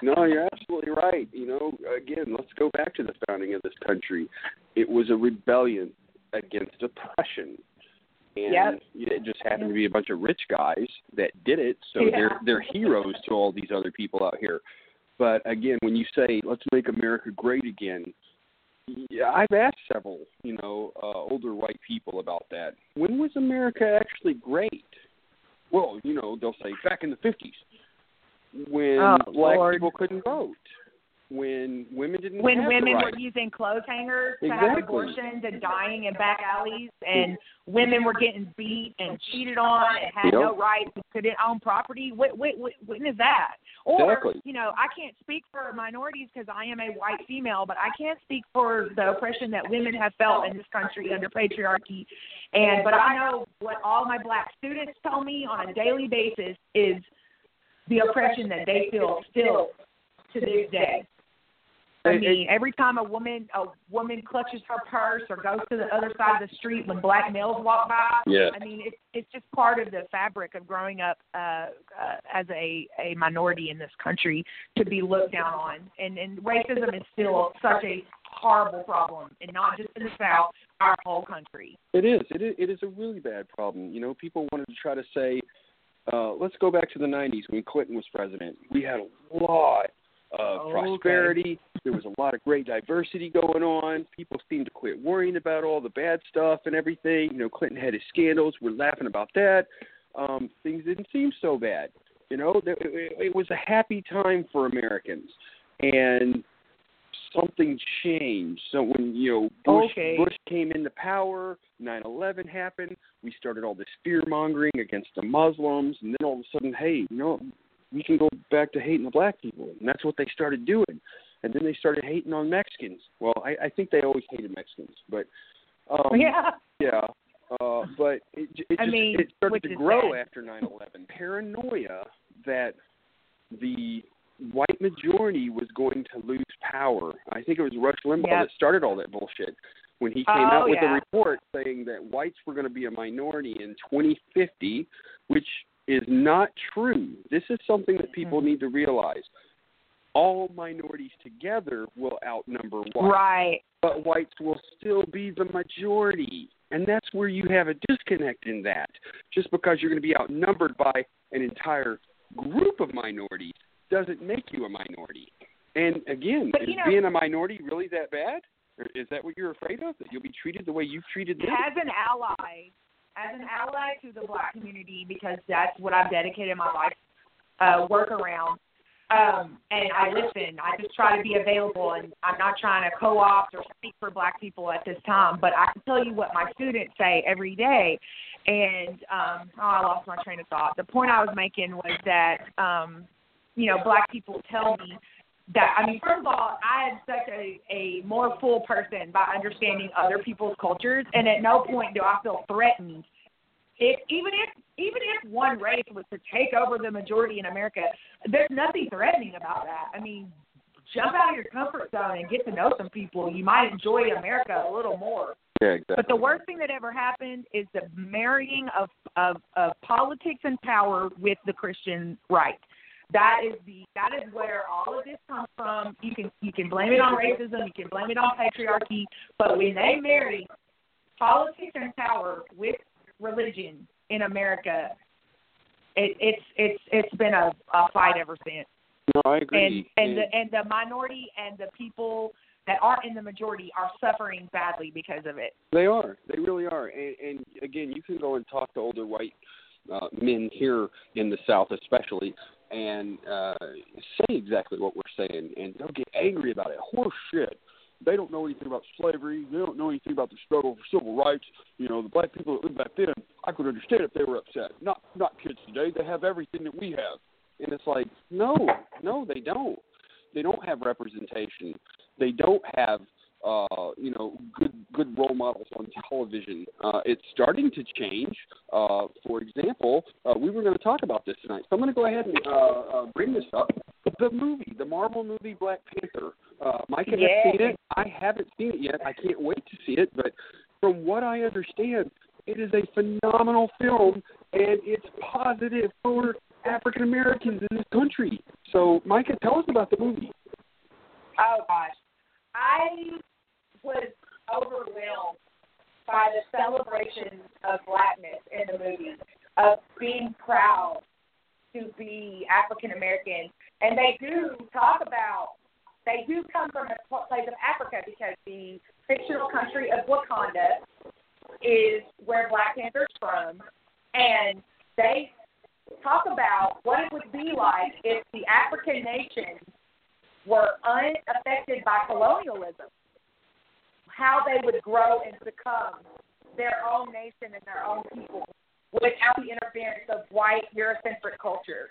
No, you're absolutely right. You know, again, let's go back to the founding of this country. It was a rebellion against oppression. And Yep. it just happened to be a bunch of rich guys that did it, so Yeah. they're they're heroes to all these other people out here. But again, when you say let's make America great again, yeah, I've asked several, you know, uh, older white people about that. When was America actually great? Well, you know, they'll say back in the 50s when Oh, black Lord. people couldn't vote, when women didn't when have the women right. were using clothes hangers to have abortions and dying in back alleys, and women were getting beat and cheated on and had Yep. no rights and couldn't own property. Wh- wh- wh- when is that? Or Exactly. you know, I can't speak for minorities because I am a white female, but I can't speak for the oppression that women have felt in this country under patriarchy. And but I know what all my black students tell me on a daily basis is the oppression that they feel still to this day. I mean, every time a woman a woman clutches her purse or goes to the other side of the street when black males walk by, Yes. I mean, it's it's just part of the fabric of growing up uh, uh, as a a minority in this country to be looked down on, and and racism is still such a horrible problem, and not just in the South, our whole country. It is. It is. It is a really bad problem. You know, people wanted to try to say, uh, let's go back to the '90s when Clinton was president. We had a lot of Okay. prosperity. There was a lot of great diversity going on. People seemed to quit worrying about all the bad stuff and everything. You know, Clinton had his scandals. We're laughing about that. Um, things didn't seem so bad. You know, it, it was a happy time for Americans, and something changed. So when you know Bush Okay. Bush came into power, 9/11 happened. We started all this fear mongering against the Muslims, and then all of a sudden, hey, you know, we can go back to hating the black people, and that's what they started doing. And then they started hating on Mexicans. Well, I, I think they always hated Mexicans, but um, yeah. yeah. Uh, but it, it just mean, it started to grow sad. after 9/11. Paranoia that the white majority was going to lose power. I think it was Rush Limbaugh Yep. that started all that bullshit when he came Oh, out with a report saying that whites were going to be a minority in 2050, which is not true. This is something that people Mm-hmm. need to realize. All minorities together will outnumber whites Right. but whites will still be the majority. And that's where you have a disconnect in that. Just because you're going to be outnumbered by an entire group of minorities doesn't make you a minority. And again, is know- being a minority really that bad? Or is that what you're afraid of? That you'll be treated the way you've treated them? as an ally, as an ally to the black community, because that's what I've dedicated my life uh, work around. Um, and I listen. I just try to be available, and I'm not trying to co-opt or speak for black people at this time. But I can tell you what my students say every day. And um, oh, I lost my train of thought. The point I was making was that um, you know black people tell me that I mean, first of all, I am such a, a more full person by understanding other people's cultures, and at no point do I feel threatened. If even if even if one race was to take over the majority in America, there's nothing threatening about that. I mean, jump out of your comfort zone and get to know some people. You might enjoy America a little more. Yeah, exactly. But the worst thing that ever happened is the marrying of of, of politics and power with the Christian right. That is the that is where all of this comes from. You can you can blame it on racism, you can blame it on patriarchy, but when they marry politics and power with religion in America, it, it's it's it's been a, a fight ever since. no, I And agree. and the and the minority and the people that aren't in the majority are suffering badly because of it. They are. They really are. And, and again, you can go and talk to older white uh, men here in the South, especially, and uh, say exactly what we're saying, and they'll get angry about it. Horse shit. They don't know anything about about slavery. They don't know anything about the struggle for civil rights. You know, the black people that lived back then, I could understand if they were upset. Not not kids today. They have everything that we have. And it's like, no, no, they don't. They don't have representation. They don't have uh, you know, good good role models on television. Uh, it's starting to change. Uh, for example, uh, we were going to talk about this tonight, so I'm going to go ahead and uh, uh, bring this up. The movie, the Marvel movie Black Panther. Uh, Micah has Yeah. seen it. I haven't seen it yet. I can't wait to see it. But from what I understand, it is a phenomenal film, and it's positive for African Americans in this country. So, Micah, tell us about the movie. Oh gosh, I was overwhelmed by the celebration of blackness in the movie, of being proud to be African American, and they do talk about. They do come from a place of Africa because the fictional country of Wakanda is where Black Panther's from, and they talk about what it would be like if the African nations were unaffected by colonialism, how they would grow and become their own nation and their own people without the interference of white Eurocentric culture.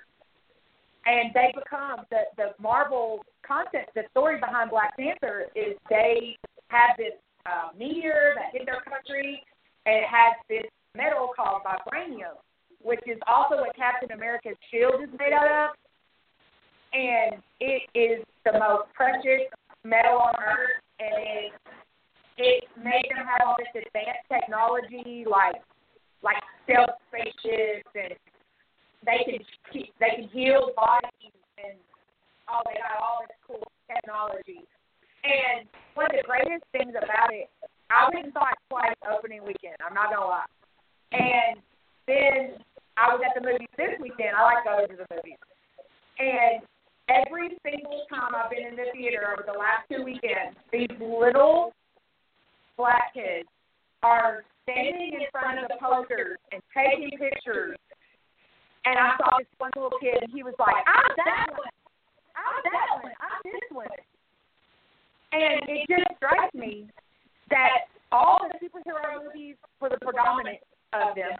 And they become the the Marvel content, the story behind Black Panther is they have this uh, meteor that hit their country, and it has this metal called vibranium, which is also what Captain America's shield is made out of and it is the most precious metal on earth, and it it made them have all this advanced technology, like like stealth spaceships, and they can they can heal bodies, and oh, they got all this cool technology. And one of the greatest things about it, I went and saw it twice opening weekend. I'm not gonna lie. And then I was at the movies this weekend. I like going to the movies. And every single time I've been in the theater over the last two weekends, these little black kids are standing in front of the posters and taking pictures. And I saw this one little kid, and he was like, "I'm that one, I'm that one, I'm this one." And it just strikes me that all the superhero movies, for the predominant of them,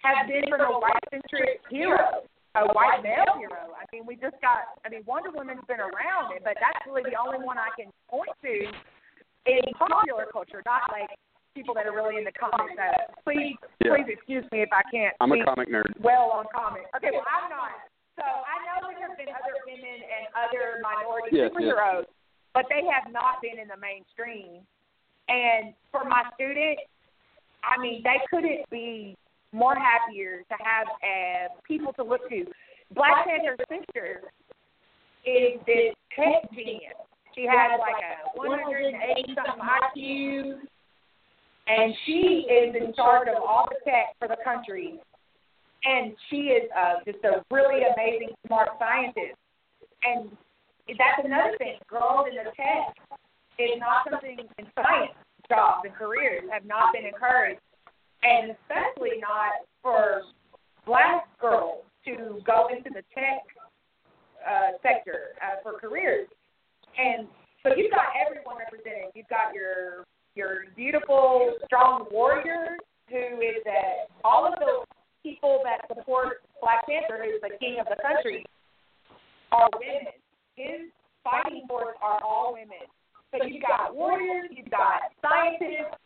have been from a white-centric hero a white male hero. I mean, we just got. I mean, Wonder Woman's been around it, but that's really the only one I can point to in popular culture, not like people that are really in the comics. Uh, please, Yeah. please excuse me if I can't. I'm a comic nerd. Well, on comics. Okay, well, I'm not. So I know there have been other women and other minority yes. superheroes, but they have not been in the mainstream. And for my students, I mean, they couldn't be more happier to have uh, people to look to. Black Panther's sister is this tech genius. She has like a 180 something IQ, and she is in charge of all the tech for the country. And she is uh, just a really amazing, smart scientist. And that's another thing. Girls in the tech is not something in science jobs and careers have not been encouraged and especially not for black girls to go into the tech uh, sector uh, for careers. And so you've got everyone represented. You've got your your beautiful, strong warrior who is uh, all of the people that support Black Panther, who's the king of the country, are women. His fighting force are all women. So you've got warriors, you've got scientists,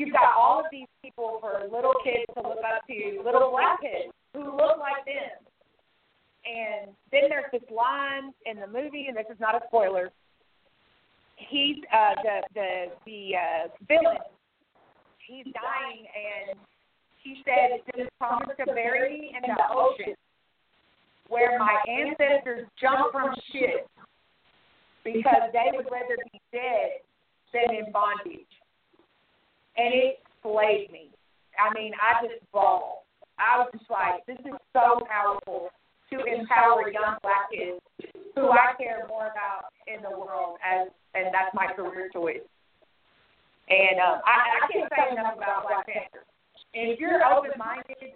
you've got all of these people for little kids to look up to, little black kids who look like them. And then there's this line in the movie, and this is not a spoiler. He's uh, the the the uh, villain. He's dying, and he said, "Just promise to bury me in the ocean, where my ancestors jumped from ships, because they would rather be dead than in bondage." And it slayed me. I mean, I just bawled. I was just like, this is so powerful to empower young black kids who I care more about in the world as and that's my career choice. And um, I, I can't say enough about Black Panther. And if you're open minded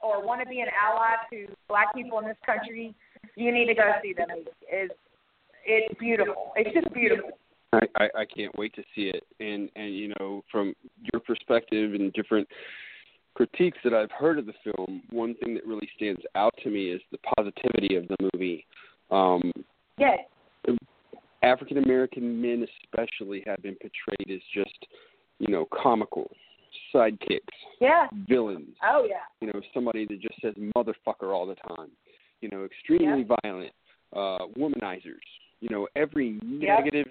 or want to be an ally to black people in this country, you need to go see the movie. It's it's beautiful. It's just beautiful. I, I, I can't wait to see it. And and you know, from your perspective and different critiques that I've heard of the film, one thing that really stands out to me is the positivity of the movie. Um, Yes. African American men, especially, have been portrayed as just, you know, comical sidekicks, Yeah. villains. Oh yeah. You know, somebody that just says motherfucker all the time. You know, extremely violent, uh, womanizers. You know, every negative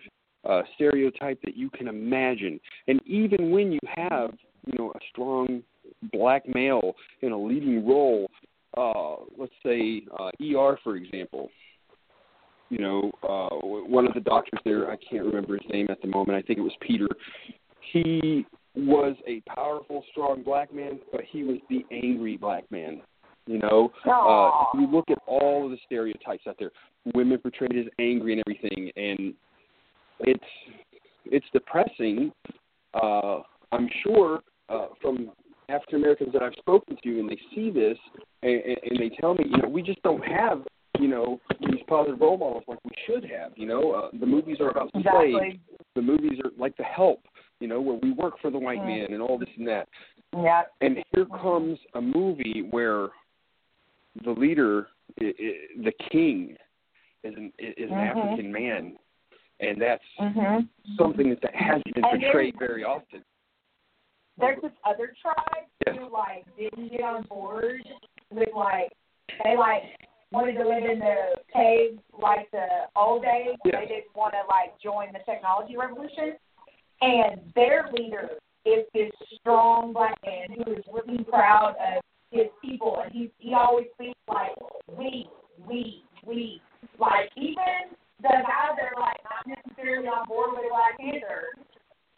uh, stereotype that you can imagine. And even when you have, you know, a strong black male in a leading role, uh, let's say uh, ER, for example. You know, uh, one of the doctors there, I can't remember his name at the moment. I think it was Peter. He was a powerful, strong black man, but he was the angry black man. You know, uh, you look at all of the stereotypes out there. Women portrayed as angry and everything, and it's it's depressing. Uh, I'm sure uh, from African Americans that I've spoken to, and they see this, and, and and they tell me, you know, we just don't have, you know, these positive role models like we should have. You know, uh, the movies are about slaves. The movies are like The Help, you know, where we work for the white man and all this and that. Yeah. And here comes a movie where the leader, i i the king, is an is an Mhm. African man, and that's Mhm. something that, hasn't been And portrayed very often. There's this other tribe Yes. who like didn't get on board with like they like wanted to live in the caves like the old days. Yeah. They didn't want to like join the technology revolution. And their leader is this strong black man who is really proud of his people, and he he always speaks like we, we, we. Like even the guys that are like not necessarily on board with Black Panther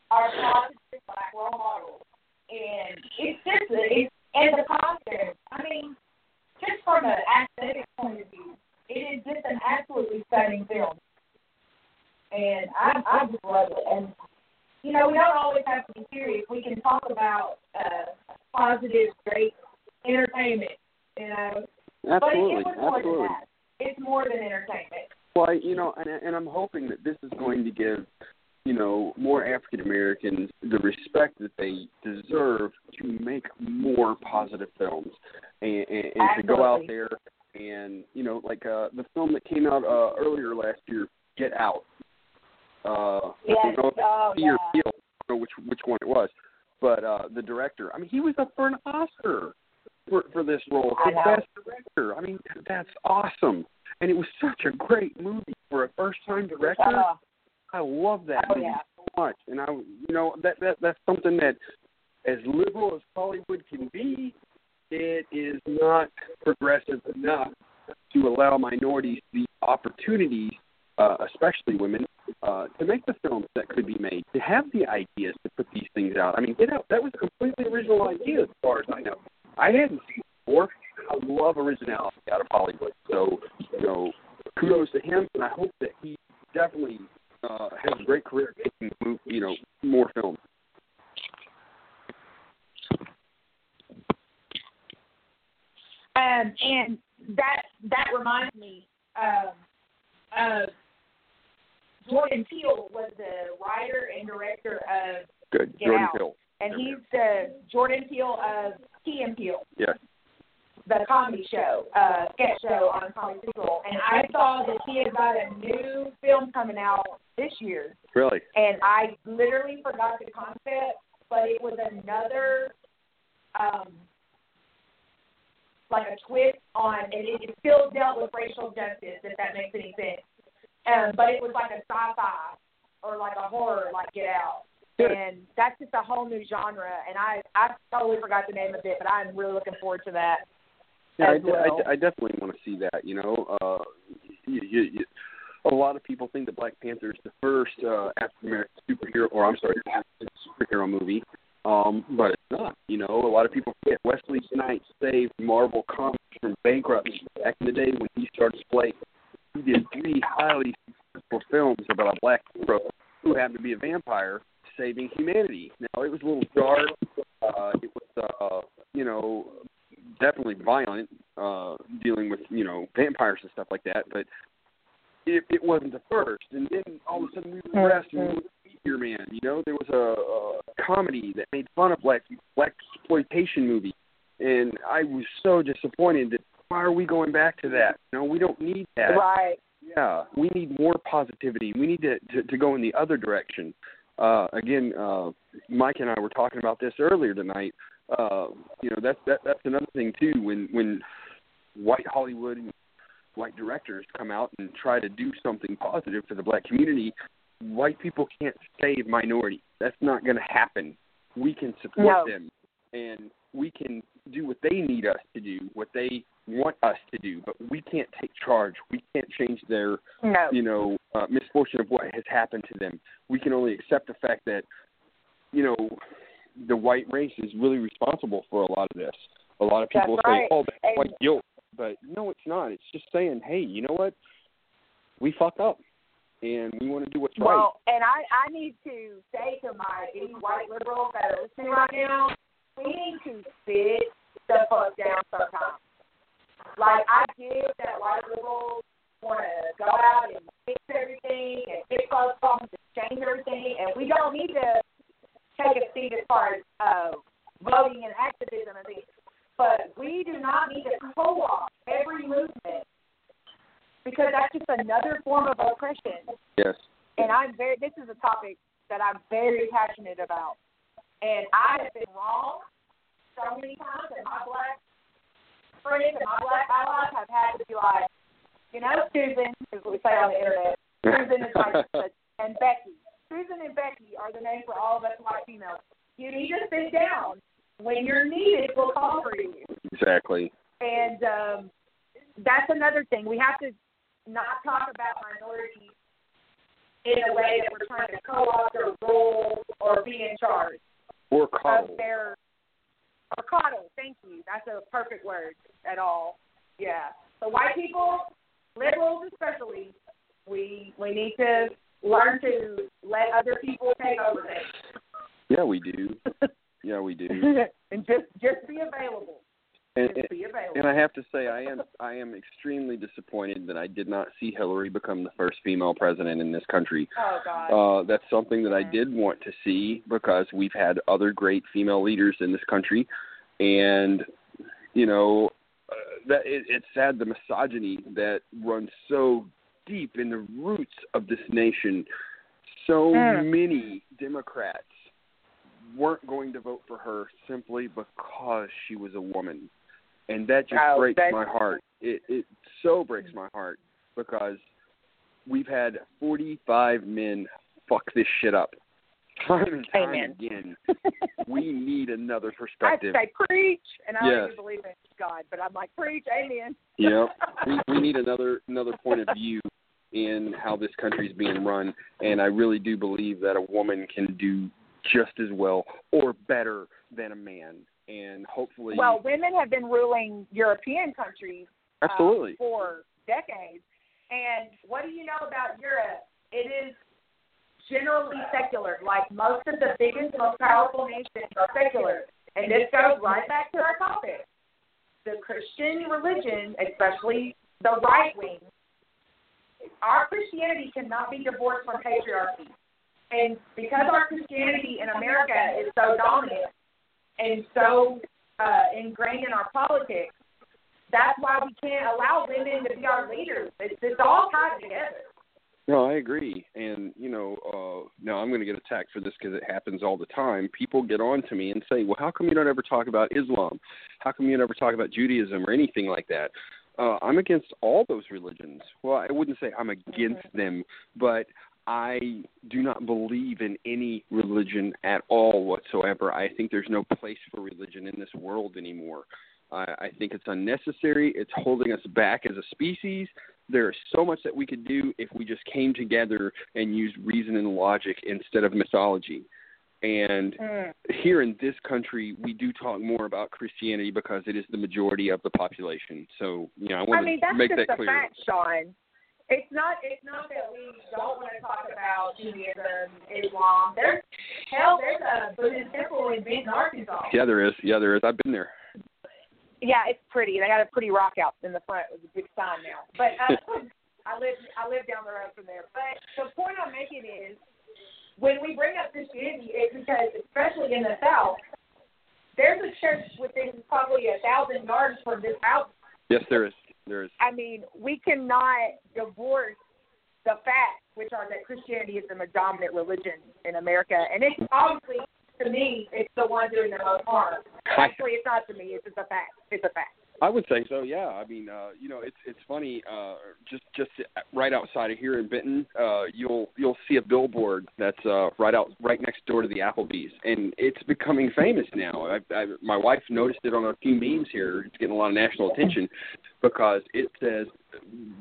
are positive black role models, and it's just it's and the concept. I mean, just from an aesthetic point of view, it is just an absolutely stunning film, and I I just love it. And you know, we don't always have to be serious. We can talk about uh, positive, great entertainment. You know, but it, Absolutely, it was more absolutely. than that. It's more than entertainment. Well, I- you know, and, and I'm hoping that this is going to give, you know, more African Americans the respect that they deserve to make more positive films, and, and, and to go out there and, you know, like uh, the film that came out uh, earlier last year, Get Out. Uh, I Yes. don't know if Oh, yeah. Peele, I don't know which which one it was, but uh, the director. I mean, he was up for an Oscar for for this role I for best director. I mean, that's awesome, and it was such a great movie for a first time director. Uh, I love that oh movie yeah. so much, and I, you know, that that that's something that, as liberal as Hollywood can be, it is not progressive enough to allow minorities the opportunities, uh, especially women, uh, to make the films that could be made, to have the ideas to put these things out. I mean, Get Out, that was a completely original idea as far as I know. I hadn't seen it before. I love originality out of Hollywood. So, you know, kudos to him, and I hope that he definitely uh, has a great career making, move, you know, more films. Um, and that that reminds me, um, uh, Jordan Peele was the writer and director of Good, Get Jordan Out. Peele. and he's the Jordan Peele of Key and Peele, Yes. The comedy show, uh, sketch show on Comedy Central. And I saw that he had got a new film coming out this year, Really? and I literally forgot the concept, but it was another, um, like a twist on, and it, it still dealt with racial justice, if that makes any sense. Um, but it was like a sci-fi or like a horror, like Get Out. And that's just a whole new genre, and I I totally forgot the name of it, but I'm really looking forward to that. Yeah, I, I, well. de- I definitely want to see that. You know, uh, you, you, you, a lot of people think that Black Panther is the first uh, African American superhero, or I'm sorry, African superhero movie, um, but it's not. You know, a lot of people forget Wesley Snipes saved Marvel Comics from bankruptcy back in the day when he started Blade. He did three highly successful films about a black hero who happened to be a vampire saving humanity. Now it was a little dark. Uh, it was, uh, you know, definitely violent, uh, dealing with you know vampires and stuff like that. But it, it wasn't the first, and then all of a sudden we regressed and we looked at Meteor Man. You know, there was a, a comedy that made fun of black black exploitation movie, and I was so disappointed that why are we going back to that? You know, we don't need that. Right. Yeah, we need more positivity. We need to to, to go in the other direction. Uh, again, uh, Mike and I were talking about this earlier tonight. Uh, you know, that's that, that's another thing too. When when white Hollywood and white directors come out and try to do something positive for the black community, white people can't save minorities. That's not going to happen. We can support No. them, and we can do what they need us to do, what they want us to do. But we can't take charge. We can't change their No. you know, uh, misfortune of what has happened to them. We can only accept the fact that, you know, the white race is really responsible for a lot of this. A lot of people That's say, right. "Oh, that's And- white guilt," but no, it's not. It's just saying, "Hey, you know what? We fuck up, and we want to do what's right." Well, and I, I need to say to my any white liberals that are listening right now, we need to sit the fuck down sometimes. Like I get that white liberals want to go out and fix everything and fix those problems and change everything, and we don't need to take a seat as far as uh, voting and activism and things. But we do not need to co-opt every movement because that's just another form of oppression yes. and I'm very. This is a topic that I'm very passionate about, and I have been wrong so many times, and my black friends and my black allies have had to be like, you know, Susan, what we say on the internet. Susan is like, and Becky. Susan and Becky are the names for all of us white females. You need to sit down when you're needed. We'll call for you. Exactly. And um, that's another thing. We have to not talk about minorities in a way that we're trying to co-opt their role or be in charge Or of their or coddle. Thank you. That's a perfect word at all. Yeah. So white people, liberals especially, we we need to learn to let other people take over things Yeah, we do. Yeah, we do. and just just be available. And, Just be available. and I have to say, I am I am extremely disappointed that I did not see Hillary become the first female president in this country. oh God. Uh, that's something that I did want to see because we've had other great female leaders in this country, and you know uh, that it, it's sad the misogyny that runs so deep in the roots of this nation. So Mm. many Democrats weren't going to vote for her simply because she was a woman, and that just Oh, breaks my heart. It it so breaks my heart because we've had 45 men fuck this shit up time and time Amen. again. another I say preach, and I don't even believe in God, but I'm like preach, amen. Know, we, we need another another point of view in how this country is being run, and I really do believe that a woman can do just as well or better than a man, and hopefully, Well, women have been ruling European countries uh, absolutely, for decades, and what do you know about Europe? It is generally secular. Like most of the biggest, most powerful nations are secular, and this goes right back to our topic. The Christian religion, especially the right wing, our Christianity cannot be divorced from patriarchy. And because our Christianity in America is so dominant and so uh, ingrained in our politics, that's why we can't allow women to be our leaders. It's, it's all tied together. No, I agree. And, you know, uh, now I'm going to get attacked for this because it happens all the time. People get on to me and say, well, how come you don't ever talk about Islam? How come you never talk about Judaism or anything like that? Uh, I'm against all those religions. Well, I wouldn't say I'm against them, but I do not believe in any religion at all whatsoever. I think there's no place for religion in this world anymore. I, I think it's unnecessary. It's holding us back as a species. There is so much that we could do if we just came together and used reason and logic instead of mythology. And hmm. here in this country, we do talk more about Christianity because it is the majority of the population. So, you know, I want I mean, to that's make just that a clear. fact, Sean. It's not. It's not that we don't want to talk about Judaism, Islam. There's hell. There's a Buddhist temple in Benton, Arkansas. Yeah, there is. Yeah, there is. I've been there. Yeah, it's pretty. They got a pretty rock out in the front with a big sign now. But uh, I live I live down the road from there. But the point I'm making is when we bring up Christianity, it's because especially in the South, there's a church within probably a thousand yards from this house. Yes, there is. There is. I mean, we cannot divorce the facts, which are that Christianity is the dominant religion in America, and it's obviously to me, it's the one doing the most harm. Actually, it's not to me. It's just a fact. It's a fact. I would say so. Yeah. I mean, uh, you know, it's it's funny. Uh, just just right outside of here in Benton, uh, you'll you'll see a billboard that's uh, right out right next door to the Applebee's, and it's becoming famous now. I, I, my wife noticed it on a few memes here. It's getting a lot of national attention because it says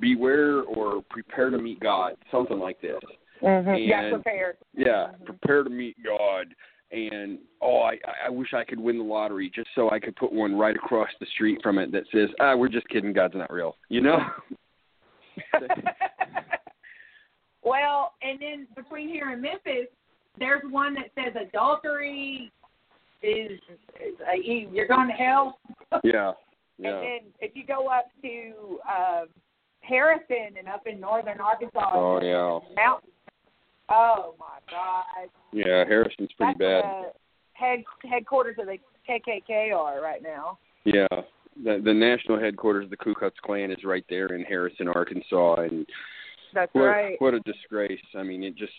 "Beware" or "Prepare to meet God," something like this. Mm-hmm. And, yeah, prepared. Yeah, Mm-hmm. prepare to meet God and oh I, I wish I could win the lottery just so I could put one right across the street from it that says ah we're just kidding. God's not real you know? Well and then between here and Memphis there's one that says adultery is, is uh, you- you're going to hell. Yeah and then if you go up to uh, Harrison and up in northern Arkansas oh yeah. mountains oh my god yeah Harrison's pretty that's bad. head headquarters of the KKK are right now. Yeah the the national headquarters of the Ku Klux Klan is right there in Harrison Arkansas and that's what right. what a disgrace. I mean it just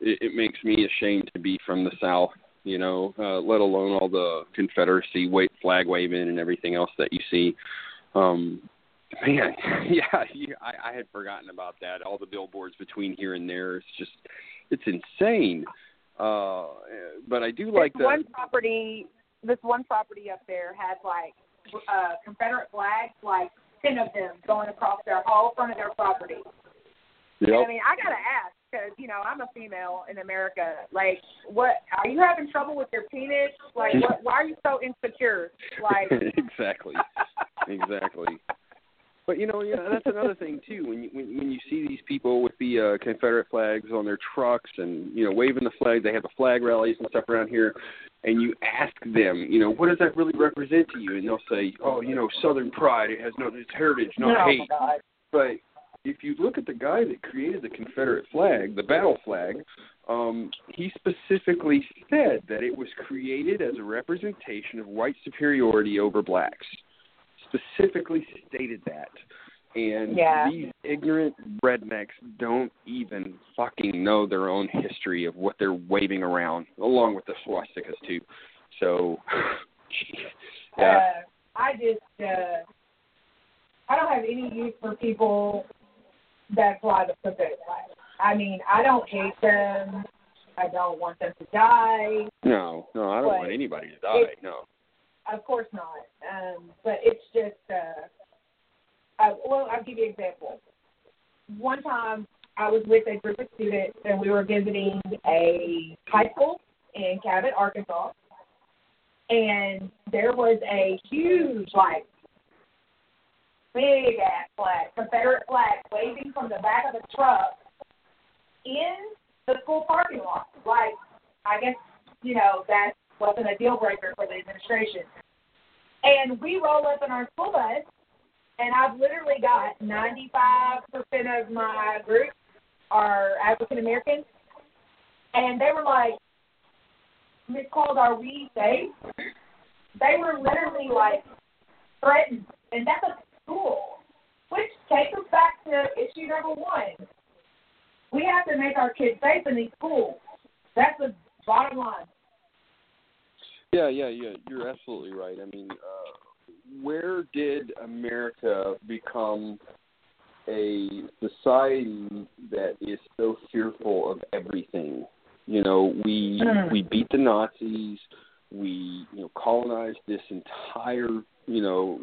it, it makes me ashamed to be from the South you know, uh, let alone all the Confederacy wait, flag waving and everything else that you see. Um, man, yeah, you, I, I had forgotten about that. All the billboards between here and there. It's just, it's insane. Uh, but I do like this the one property. This one property up there has like uh, Confederate flags, like ten of them going across their whole front of their property. Yep. And I mean, I gotta ask because you know I'm a female in America. Like, what are you having trouble with your penis? Like, what, why are you so insecure? Like, exactly, exactly. But you know, yeah, that's another thing too. When you when, when you see these people with the uh, Confederate flags on their trucks and you know waving the flag, they have the flag rallies and stuff around here, and you ask them, you know, what does that really represent to you? And they'll say, oh, you know, Southern pride. It has no, it's heritage, not oh hate. God. But if you look at the guy that created the Confederate flag, the battle flag, um, he specifically said that it was created as a representation of white superiority over blacks. Specifically stated that. And Yeah. these ignorant rednecks don't even fucking know their own history of what they're waving around, along with the swastikas too. So, yeah. Uh, I just uh, I don't have any use for people that fly the Confederate flag. I mean, I don't hate them. I don't want them to die. no, no, I don't But want anybody to die. it- No. Of course not. Um, but it's just, uh, uh, well, I'll give you an example. One time I was with a group of students and we were visiting a high school in Cabot, Arkansas. And there was a huge, like, big ass flag, Confederate flag, waving from the back of the truck in the school parking lot. Like, I guess, you know, that wasn't a deal breaker for the administration. And we roll up in our school bus, and I've literally got 95% of my group are African Americans. And they were like, Miss Qualls, are we safe? They were literally like threatened. And that's a school. Which takes us back to issue number one. We have to make our kids safe in these schools. That's the bottom line. Yeah, yeah, yeah. You're absolutely right. I mean, uh, where did America become a society that is so fearful of everything? You know, we Mm. we beat the Nazis. We you know colonized this entire you know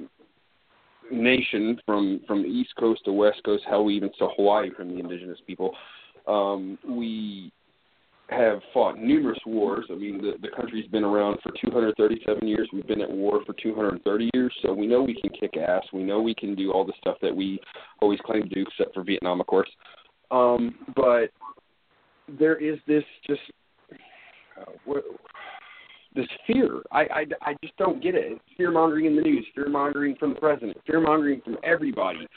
nation from from East Coast to West Coast. Hell, we even saw Hawaii from the indigenous people. Um, we have fought numerous wars. I mean, the, the country's been around for 237 years. We've been at war for 230 years, so we know we can kick ass. We know we can do all the stuff that we always claim to do, except for Vietnam, of course. Um, but there is this just uh, this fear. I, I, I just don't get it. It's fear mongering in the news, fear mongering from the president, fear mongering from everybody.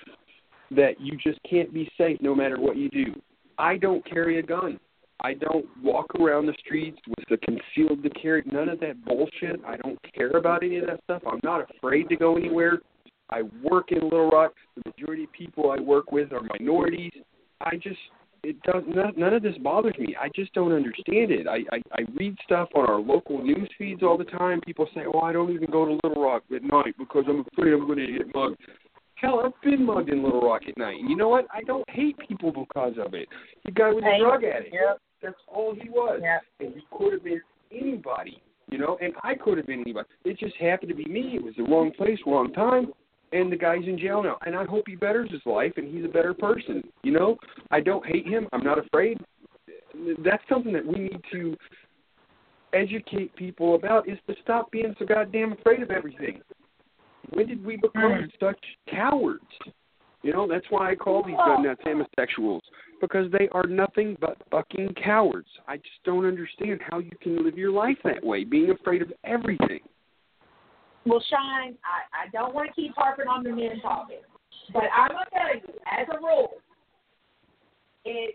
that you just can't be safe no matter what you do. I don't carry a gun. I don't walk around the streets with a concealed to carry. None of that bullshit. I don't care about any of that stuff. I'm not afraid to go anywhere. I work in Little Rock. The majority of people I work with are minorities. I just it does none, none of this bothers me. I just don't understand it. I, I I read stuff on our local news feeds all the time. People say, "Oh, I don't even go to Little Rock at night because I'm afraid I'm going to get mugged." Hell, I've been mugged in Little Rock at night. And you know what? I don't hate people because of it. The guy was a drug addict. Yep. That's all he was. Yep. And he could have been anybody, you know, and I could have been anybody. It just happened to be me. It was the wrong place, wrong time and the guy's in jail now. And I hope he betters his life and he's a better person. You know, I don't hate him. I'm not afraid. That's something that we need to educate people about is to stop being so goddamn afraid of everything. When did we become Mm. such cowards? You know, that's why I call these gun nuts homosexuals because they are nothing but fucking cowards. I just don't understand how you can live your life that way, being afraid of everything. Well, Sean, I, I don't want to keep harping on the men topic, but I'm gonna tell you, as a rule, it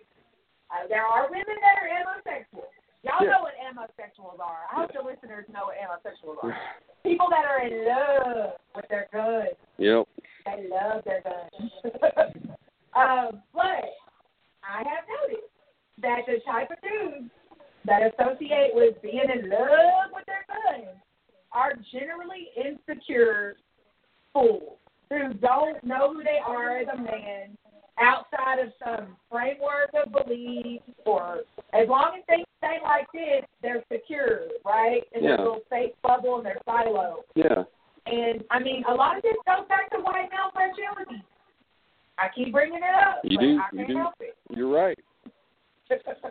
uh, there are women that are homosexual. Y'all Yeah. know what homosexuals are. I hope the listeners know what homosexuals are. People that are in love with their guns. Yep. They love their guns. um, but I have noticed that the type of dudes that associate with being in love with their guns are generally insecure fools who don't know who they are as a man outside of some framework of belief or as long as they stay like this, they're secure, right? In Yeah. their little safe bubble in their silo. Yeah. And I mean, a lot of this goes back to white male fragility. I keep bringing it up, You but do, I you do. help it. You're right.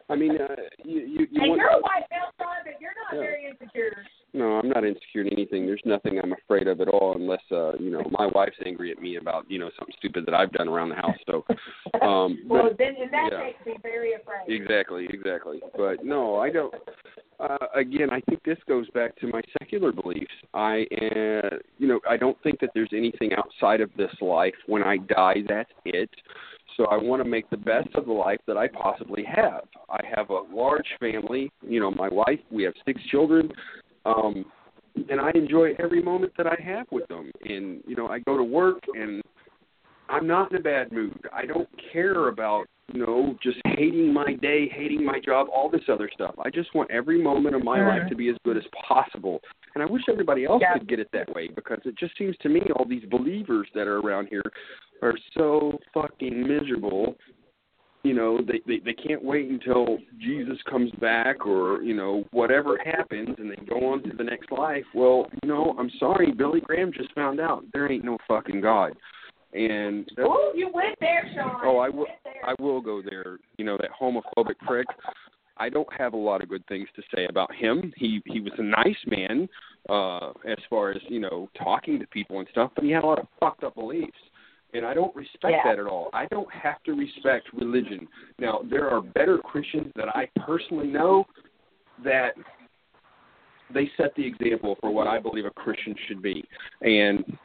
I mean, uh, you you, you and want you're a white male, Sean, but you're not Yeah. very insecure. No, I'm not insecure in anything. There's nothing I'm afraid of at all, unless uh, you know my wife's angry at me about you know something stupid that I've done around the house. So, um, well, but then in that yeah. case, be very afraid. exactly, exactly. But no, I don't. Uh, again, I think this goes back to my secular beliefs. I, uh, you know, I don't think that there's anything outside of this life. When I die, that's it. So I want to make the best of the life that I possibly have. I have a large family. You know, my wife. We have six children. Um, and I enjoy every moment that I have with them. And you know, I go to work and I'm not in a bad mood. I don't care about you know just hating my day, hating my job, all this other stuff. I just want every moment of my Mhm. life to be as good as possible. And I wish everybody else Yeah. could get it that way because it just seems to me all these believers that are around here are so fucking miserable you know they, they they can't wait until jesus comes back or you know whatever happens and they go on to the next life. Well you know i'm sorry billy graham just found out there ain't no fucking god. And oh you went there, Sean. oh i will i will go there you know that homophobic prick. I don't have a lot of good things to say about him. He he was a nice man uh as far as you know talking to people and stuff but he had a lot of fucked up beliefs and I don't respect Yeah. that at all. I don't have to respect religion. Now, there are better Christians that I personally know that they set the example for what I believe a Christian should be. And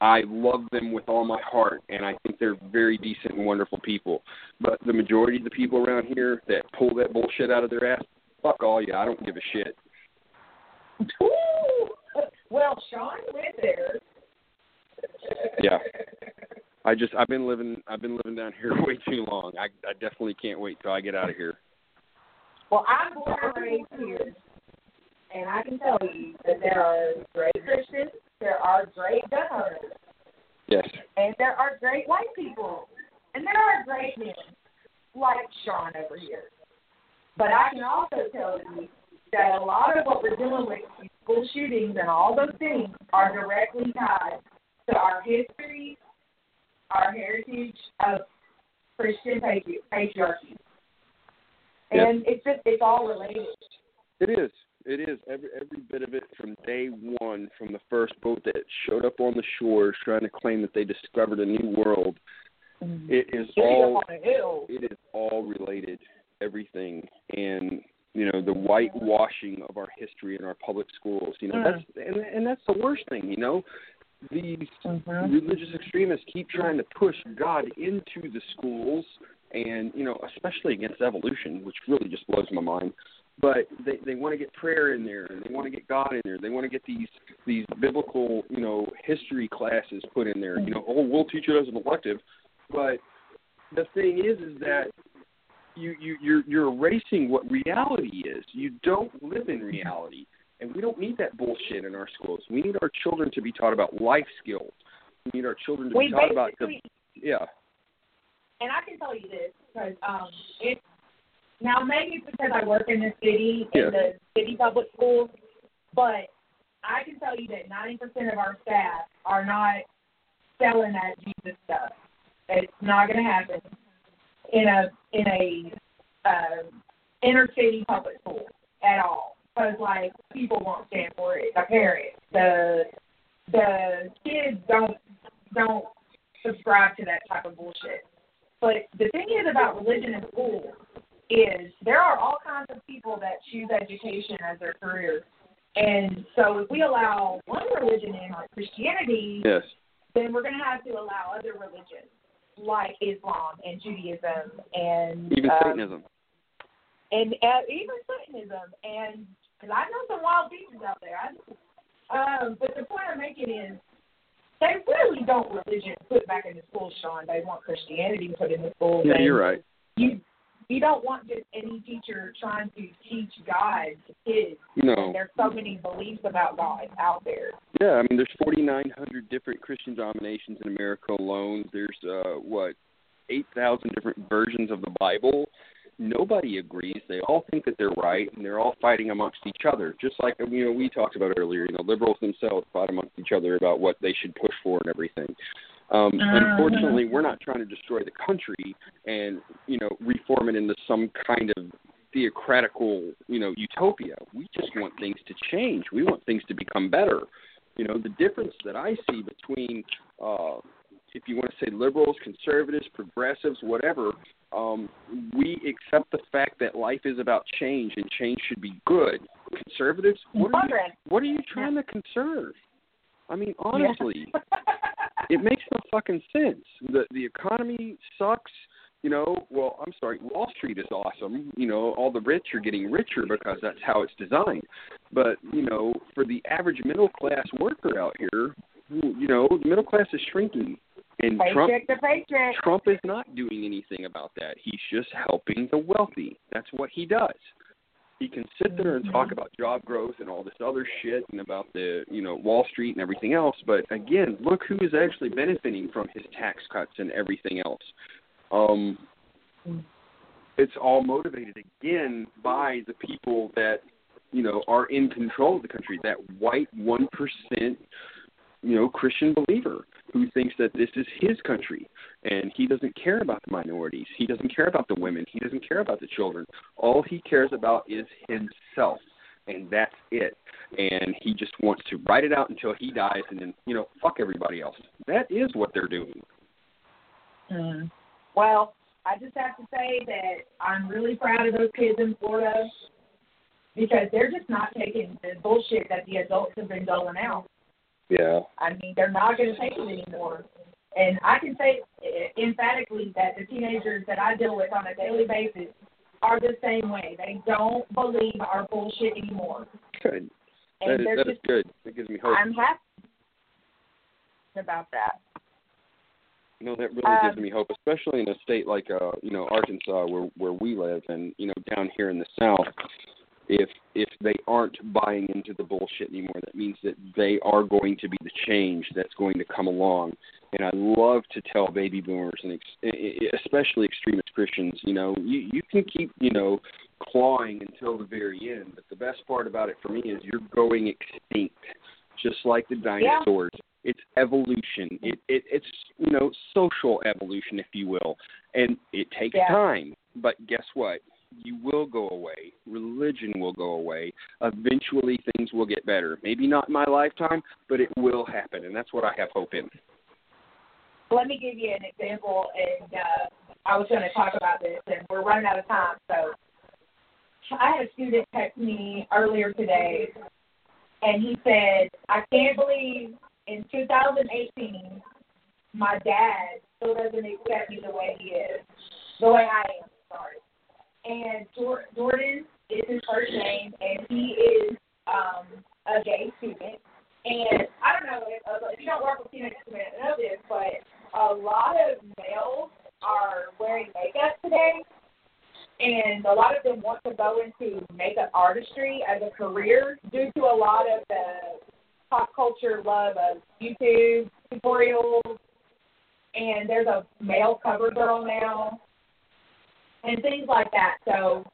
I love them with all my heart, and I think they're very decent and wonderful people. But the majority of the people around here that pull that bullshit out of their ass, fuck all you. I don't give a shit. Ooh. Well, Sean went there. Yeah. I just I've been living I've been living down here way too long. I I definitely can't wait till I get out of here. Well, I'm born and raised here, and I can tell you that there are great Christians, there are great gun owners, Yes. and there are great white people, and there are great men like Sean over here. But I can also tell you that a lot of what we're dealing with, these school shootings and all those things, are directly tied to our history, our heritage of Christian patri- patriarchy. Yep. And it's just it's all related. It is. It is every every bit of it from day one, from the first boat that showed up on the shores trying to claim that they discovered a new world. It is City all up on a hill. it is all related, everything, and you know the whitewashing of our history in our public schools. You know Mm. that's and and that's the worst thing. You know, these Mhm. religious extremists keep trying to push God into the schools, and you know, especially against evolution, which really just blows my mind. But they they want to get prayer in there, and they want to get God in there. They want to get these these biblical, you know, history classes put in there. You know, oh, we'll teach it as an elective, but the thing is, is that you you you're you're erasing what reality is. You don't live in reality, and we don't need that bullshit in our schools. We need our children to be taught about life skills. We need our children to We be taught about the yeah. and I can tell you this because um, it's now maybe it's because I work in the city Yeah. in the city public schools, but I can tell you that ninety percent of our staff are not selling that Jesus stuff. It's not going to happen in a in a uh, inner city public school at all because like people won't stand for it. The parents, the the kids don't don't subscribe to that type of bullshit. But the thing is about religion in school is there are all kinds of people that choose education as their career. And so if we allow one religion in, like Christianity, Yes. then we're going to have to allow other religions like Islam and Judaism and Even um, Satanism. and uh, even Satanism. And because I know some wild teachers out there. I, um, but the point I'm making is they really don't religion put back in the schools, Sean. They want Christianity put in the schools. Yeah, you're right. You you don't want just any teacher trying to teach God to kids. No. There's so many beliefs about God out there. Yeah, I mean, there's 4,900 different Christian denominations in America alone. There's uh, what 8,000 different versions of the Bible. Nobody agrees. They all think that they're right, and they're all fighting amongst each other. Just like you know we talked about earlier. You know, liberals themselves fight amongst each other about what they should push for and everything. Um, Unfortunately, we're not trying to destroy the country and you know reform it into some kind of theocratical you know utopia. We just want things to change. We want things to become better. You know, the difference that I see between, uh, if you want to say liberals, conservatives, progressives, whatever, um, we accept the fact that life is about change and change should be good. Conservatives, what are you, what are you trying to conserve? I mean, honestly, it makes no fucking sense. The the economy sucks. You know, well, I'm sorry, Wall Street is awesome. You know, all the rich are getting richer because that's how it's designed. But, you know, for the average middle class worker out here, you know, the middle class is shrinking. And Trump. Trump is not doing anything about that. He's just helping the wealthy. That's what he does. He can sit there and talk about job growth and all this other shit and about the, you know, Wall Street and everything else, but again, look who is actually benefiting from his tax cuts and everything else. Um it's all motivated again by the people that, you know, are in control of the country, that white 1%, you know, Christian believer who thinks that this is his country and he doesn't care about the minorities. He doesn't care about the women. He doesn't care about the children. All he cares about is himself, and that's it. And he just wants to write it out until he dies, and then you know, fuck everybody else. That is what they're doing. Mm. Well, I just have to say that I'm really proud of those kids in Florida because they're just not taking the bullshit that the adults have been doling out. Yeah. I mean, they're not going to take it anymore. And I can say uh, emphatically that the teenagers that I deal with on a daily basis are the same way. They don't believe our bullshit anymore. Good. And That is, they're that is just, good. That gives me hope. I'm happy about that. You know, that really Um, gives me hope, especially in a state like uh, you know, Arkansas where where we live and, you know, down here in the south. If if they aren't buying into the bullshit anymore, that means that they are going to be the change that's going to come along. And I love to tell baby boomers and ex- especially extremist Christians, you know, you you can keep, you know, clawing until the very end, but the best part about it for me is you're going extinct, just like the dinosaurs. It's evolution. It, it it's you know social evolution, if you will, and it takes Yeah. time. But guess what? You will go away. Religion will go away. Eventually, things will get better. Maybe not in my lifetime, but it will happen, and that's what I have hope in. Let me give you an example, and uh, I was going to talk about this, and we're running out of time. So I had a student text me earlier today, and he said, "I can't believe in 2018, my dad still doesn't accept me the way he is, the way I am. Sorry. And Jordan is his first name, and he is um, a gay student. And I don't know if, if you don't work with teenagers, you may know this, but a lot of males are wearing makeup today, and a lot of them want to go into makeup artistry as a career due to a lot of the pop culture love of YouTube tutorials, and there's a male cover girl now, and things like that. So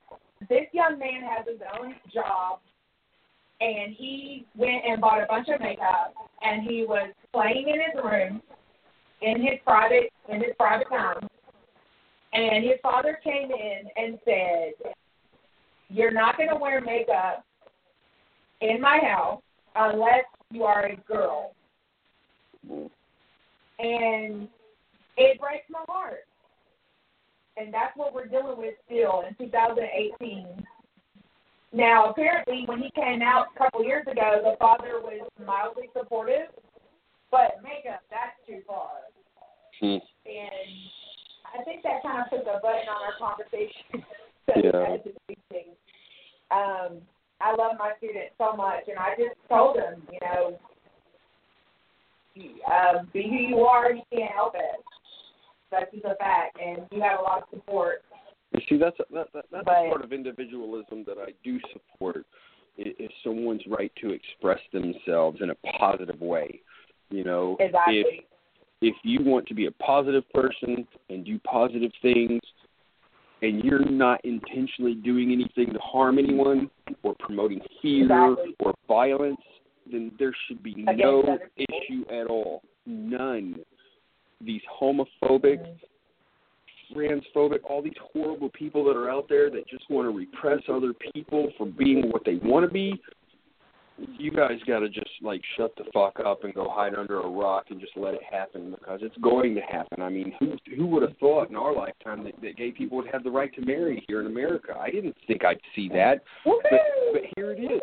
this young man has his own job, and he went and bought a bunch of makeup, and he was playing in his room, in his private in his private time, and his father came in and said, "You're not going to wear makeup in my house unless you are a girl." And it breaks my heart. And that's what we're dealing with still in 2018. Now, apparently, when he came out a couple years ago, the father was mildly supportive, but makeup, that's too far. Hmm. And I think that kind of puts a button on our conversation. Yeah. Um, I love my students so much, and I just told them, you know, um, be who you are. You can't help it. That's just a fact, and you have a lot of support. You see, that's that, that, that's But- a part of individualism that I do support. Is someone's right to express themselves in a positive way. You know, if Exactly. if you want to be a positive person and do positive things and you're not intentionally doing anything to harm anyone or promoting fear Exactly. or violence, then there should be Against no issue at all. None. These homophobic, mm-hmm. transphobic, all these horrible people that are out there that just want to repress other people for being what they want to be. You guys got to just like shut the fuck up and go hide under a rock and just let it happen because it's going to happen. I mean, who who would have thought in our lifetime that, that gay people would have the right to marry here in America? I didn't think I'd see that, but but here it is.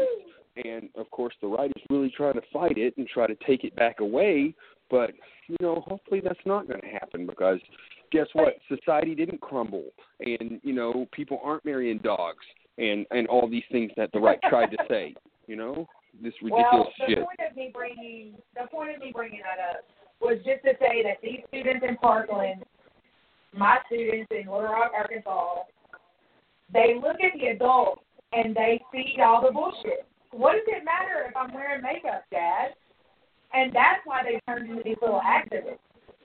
And of course, the right is really trying to fight it and try to take it back away. But you know, hopefully that's not going to happen because guess what? Society didn't crumble, and you know, people aren't marrying dogs and and all these things that the right tried to say. You know, this ridiculous well, the shit. point of me bringing the point of me bringing that up was just to say that these students in Parkland, my students in Little Rock, Arkansas, they look at the adults and they see all the bullshit. What does it matter if I'm wearing makeup, Dad? And that's why they turned into these little activists.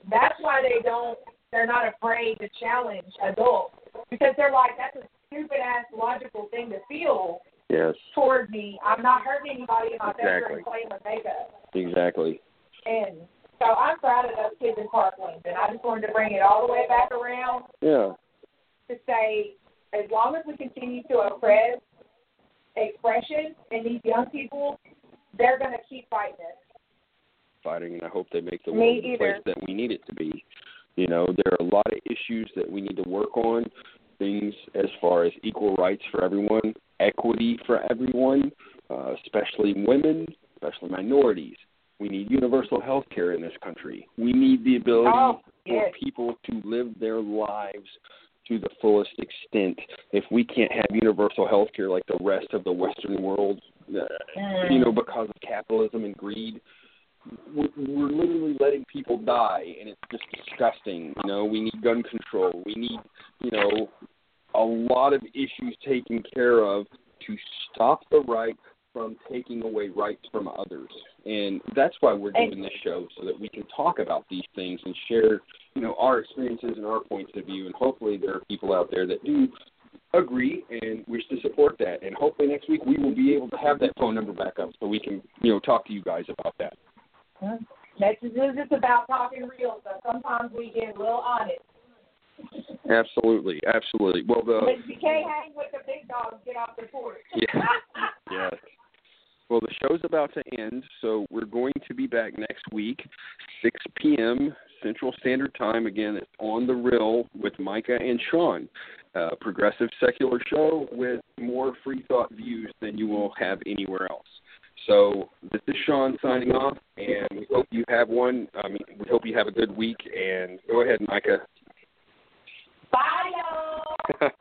That's why they don't. They're not afraid to challenge adults because they're like, that's a stupid ass logical thing to feel Yes, toward me. I'm not hurting anybody in my Exactly. bedroom playing with makeup. exactly. And so I'm proud of those kids in Parkland, and I just wanted to bring it all the way back around Yeah, to say, as long as we continue to oppress expression in these young people, they're going to keep fighting it. Fighting, and I hope they make the Me world the place that we need it to be. You know, there are a lot of issues that we need to work on. Things as far as equal rights for everyone, equity for everyone, uh, especially women, especially minorities. We need universal health care in this country. We need the ability Oh, for yes. people to live their lives to the fullest extent. If we can't have universal health care like the rest of the Western world, uh, you know, because of capitalism and greed, we're, literally letting people die, and it's just disgusting. You know, we need gun control. We need, you know, a lot of issues taken care of to stop the right from taking away rights from others. And that's why we're doing this show so that we can talk about these things and share, you know, our experiences and our points of view. And hopefully there are people out there that do agree and wish to support that. And hopefully next week we will be able to have that phone number back up so we can, you know, talk to you guys about that. This is just about talking real, so sometimes we get a little honest. Absolutely, absolutely. Well, the But you can't hang with the big dogs, get off the porch. Yeah. yes. Well, the show's about to end, so we're going to be back next week, 6 p.m. Central Standard Time. Again, it's on the Real with Micah and Sean. Uh, progressive secular show with more free thought views than you will have anywhere else. So this is Sean signing off, and we hope you have one. I mean, we hope you have a good week. And go ahead, Micah. Bye, y'all.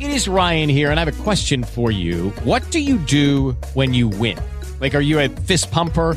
It is Ryan here, and I have a question for you. What do you do when you win? Like, are you a fist pumper?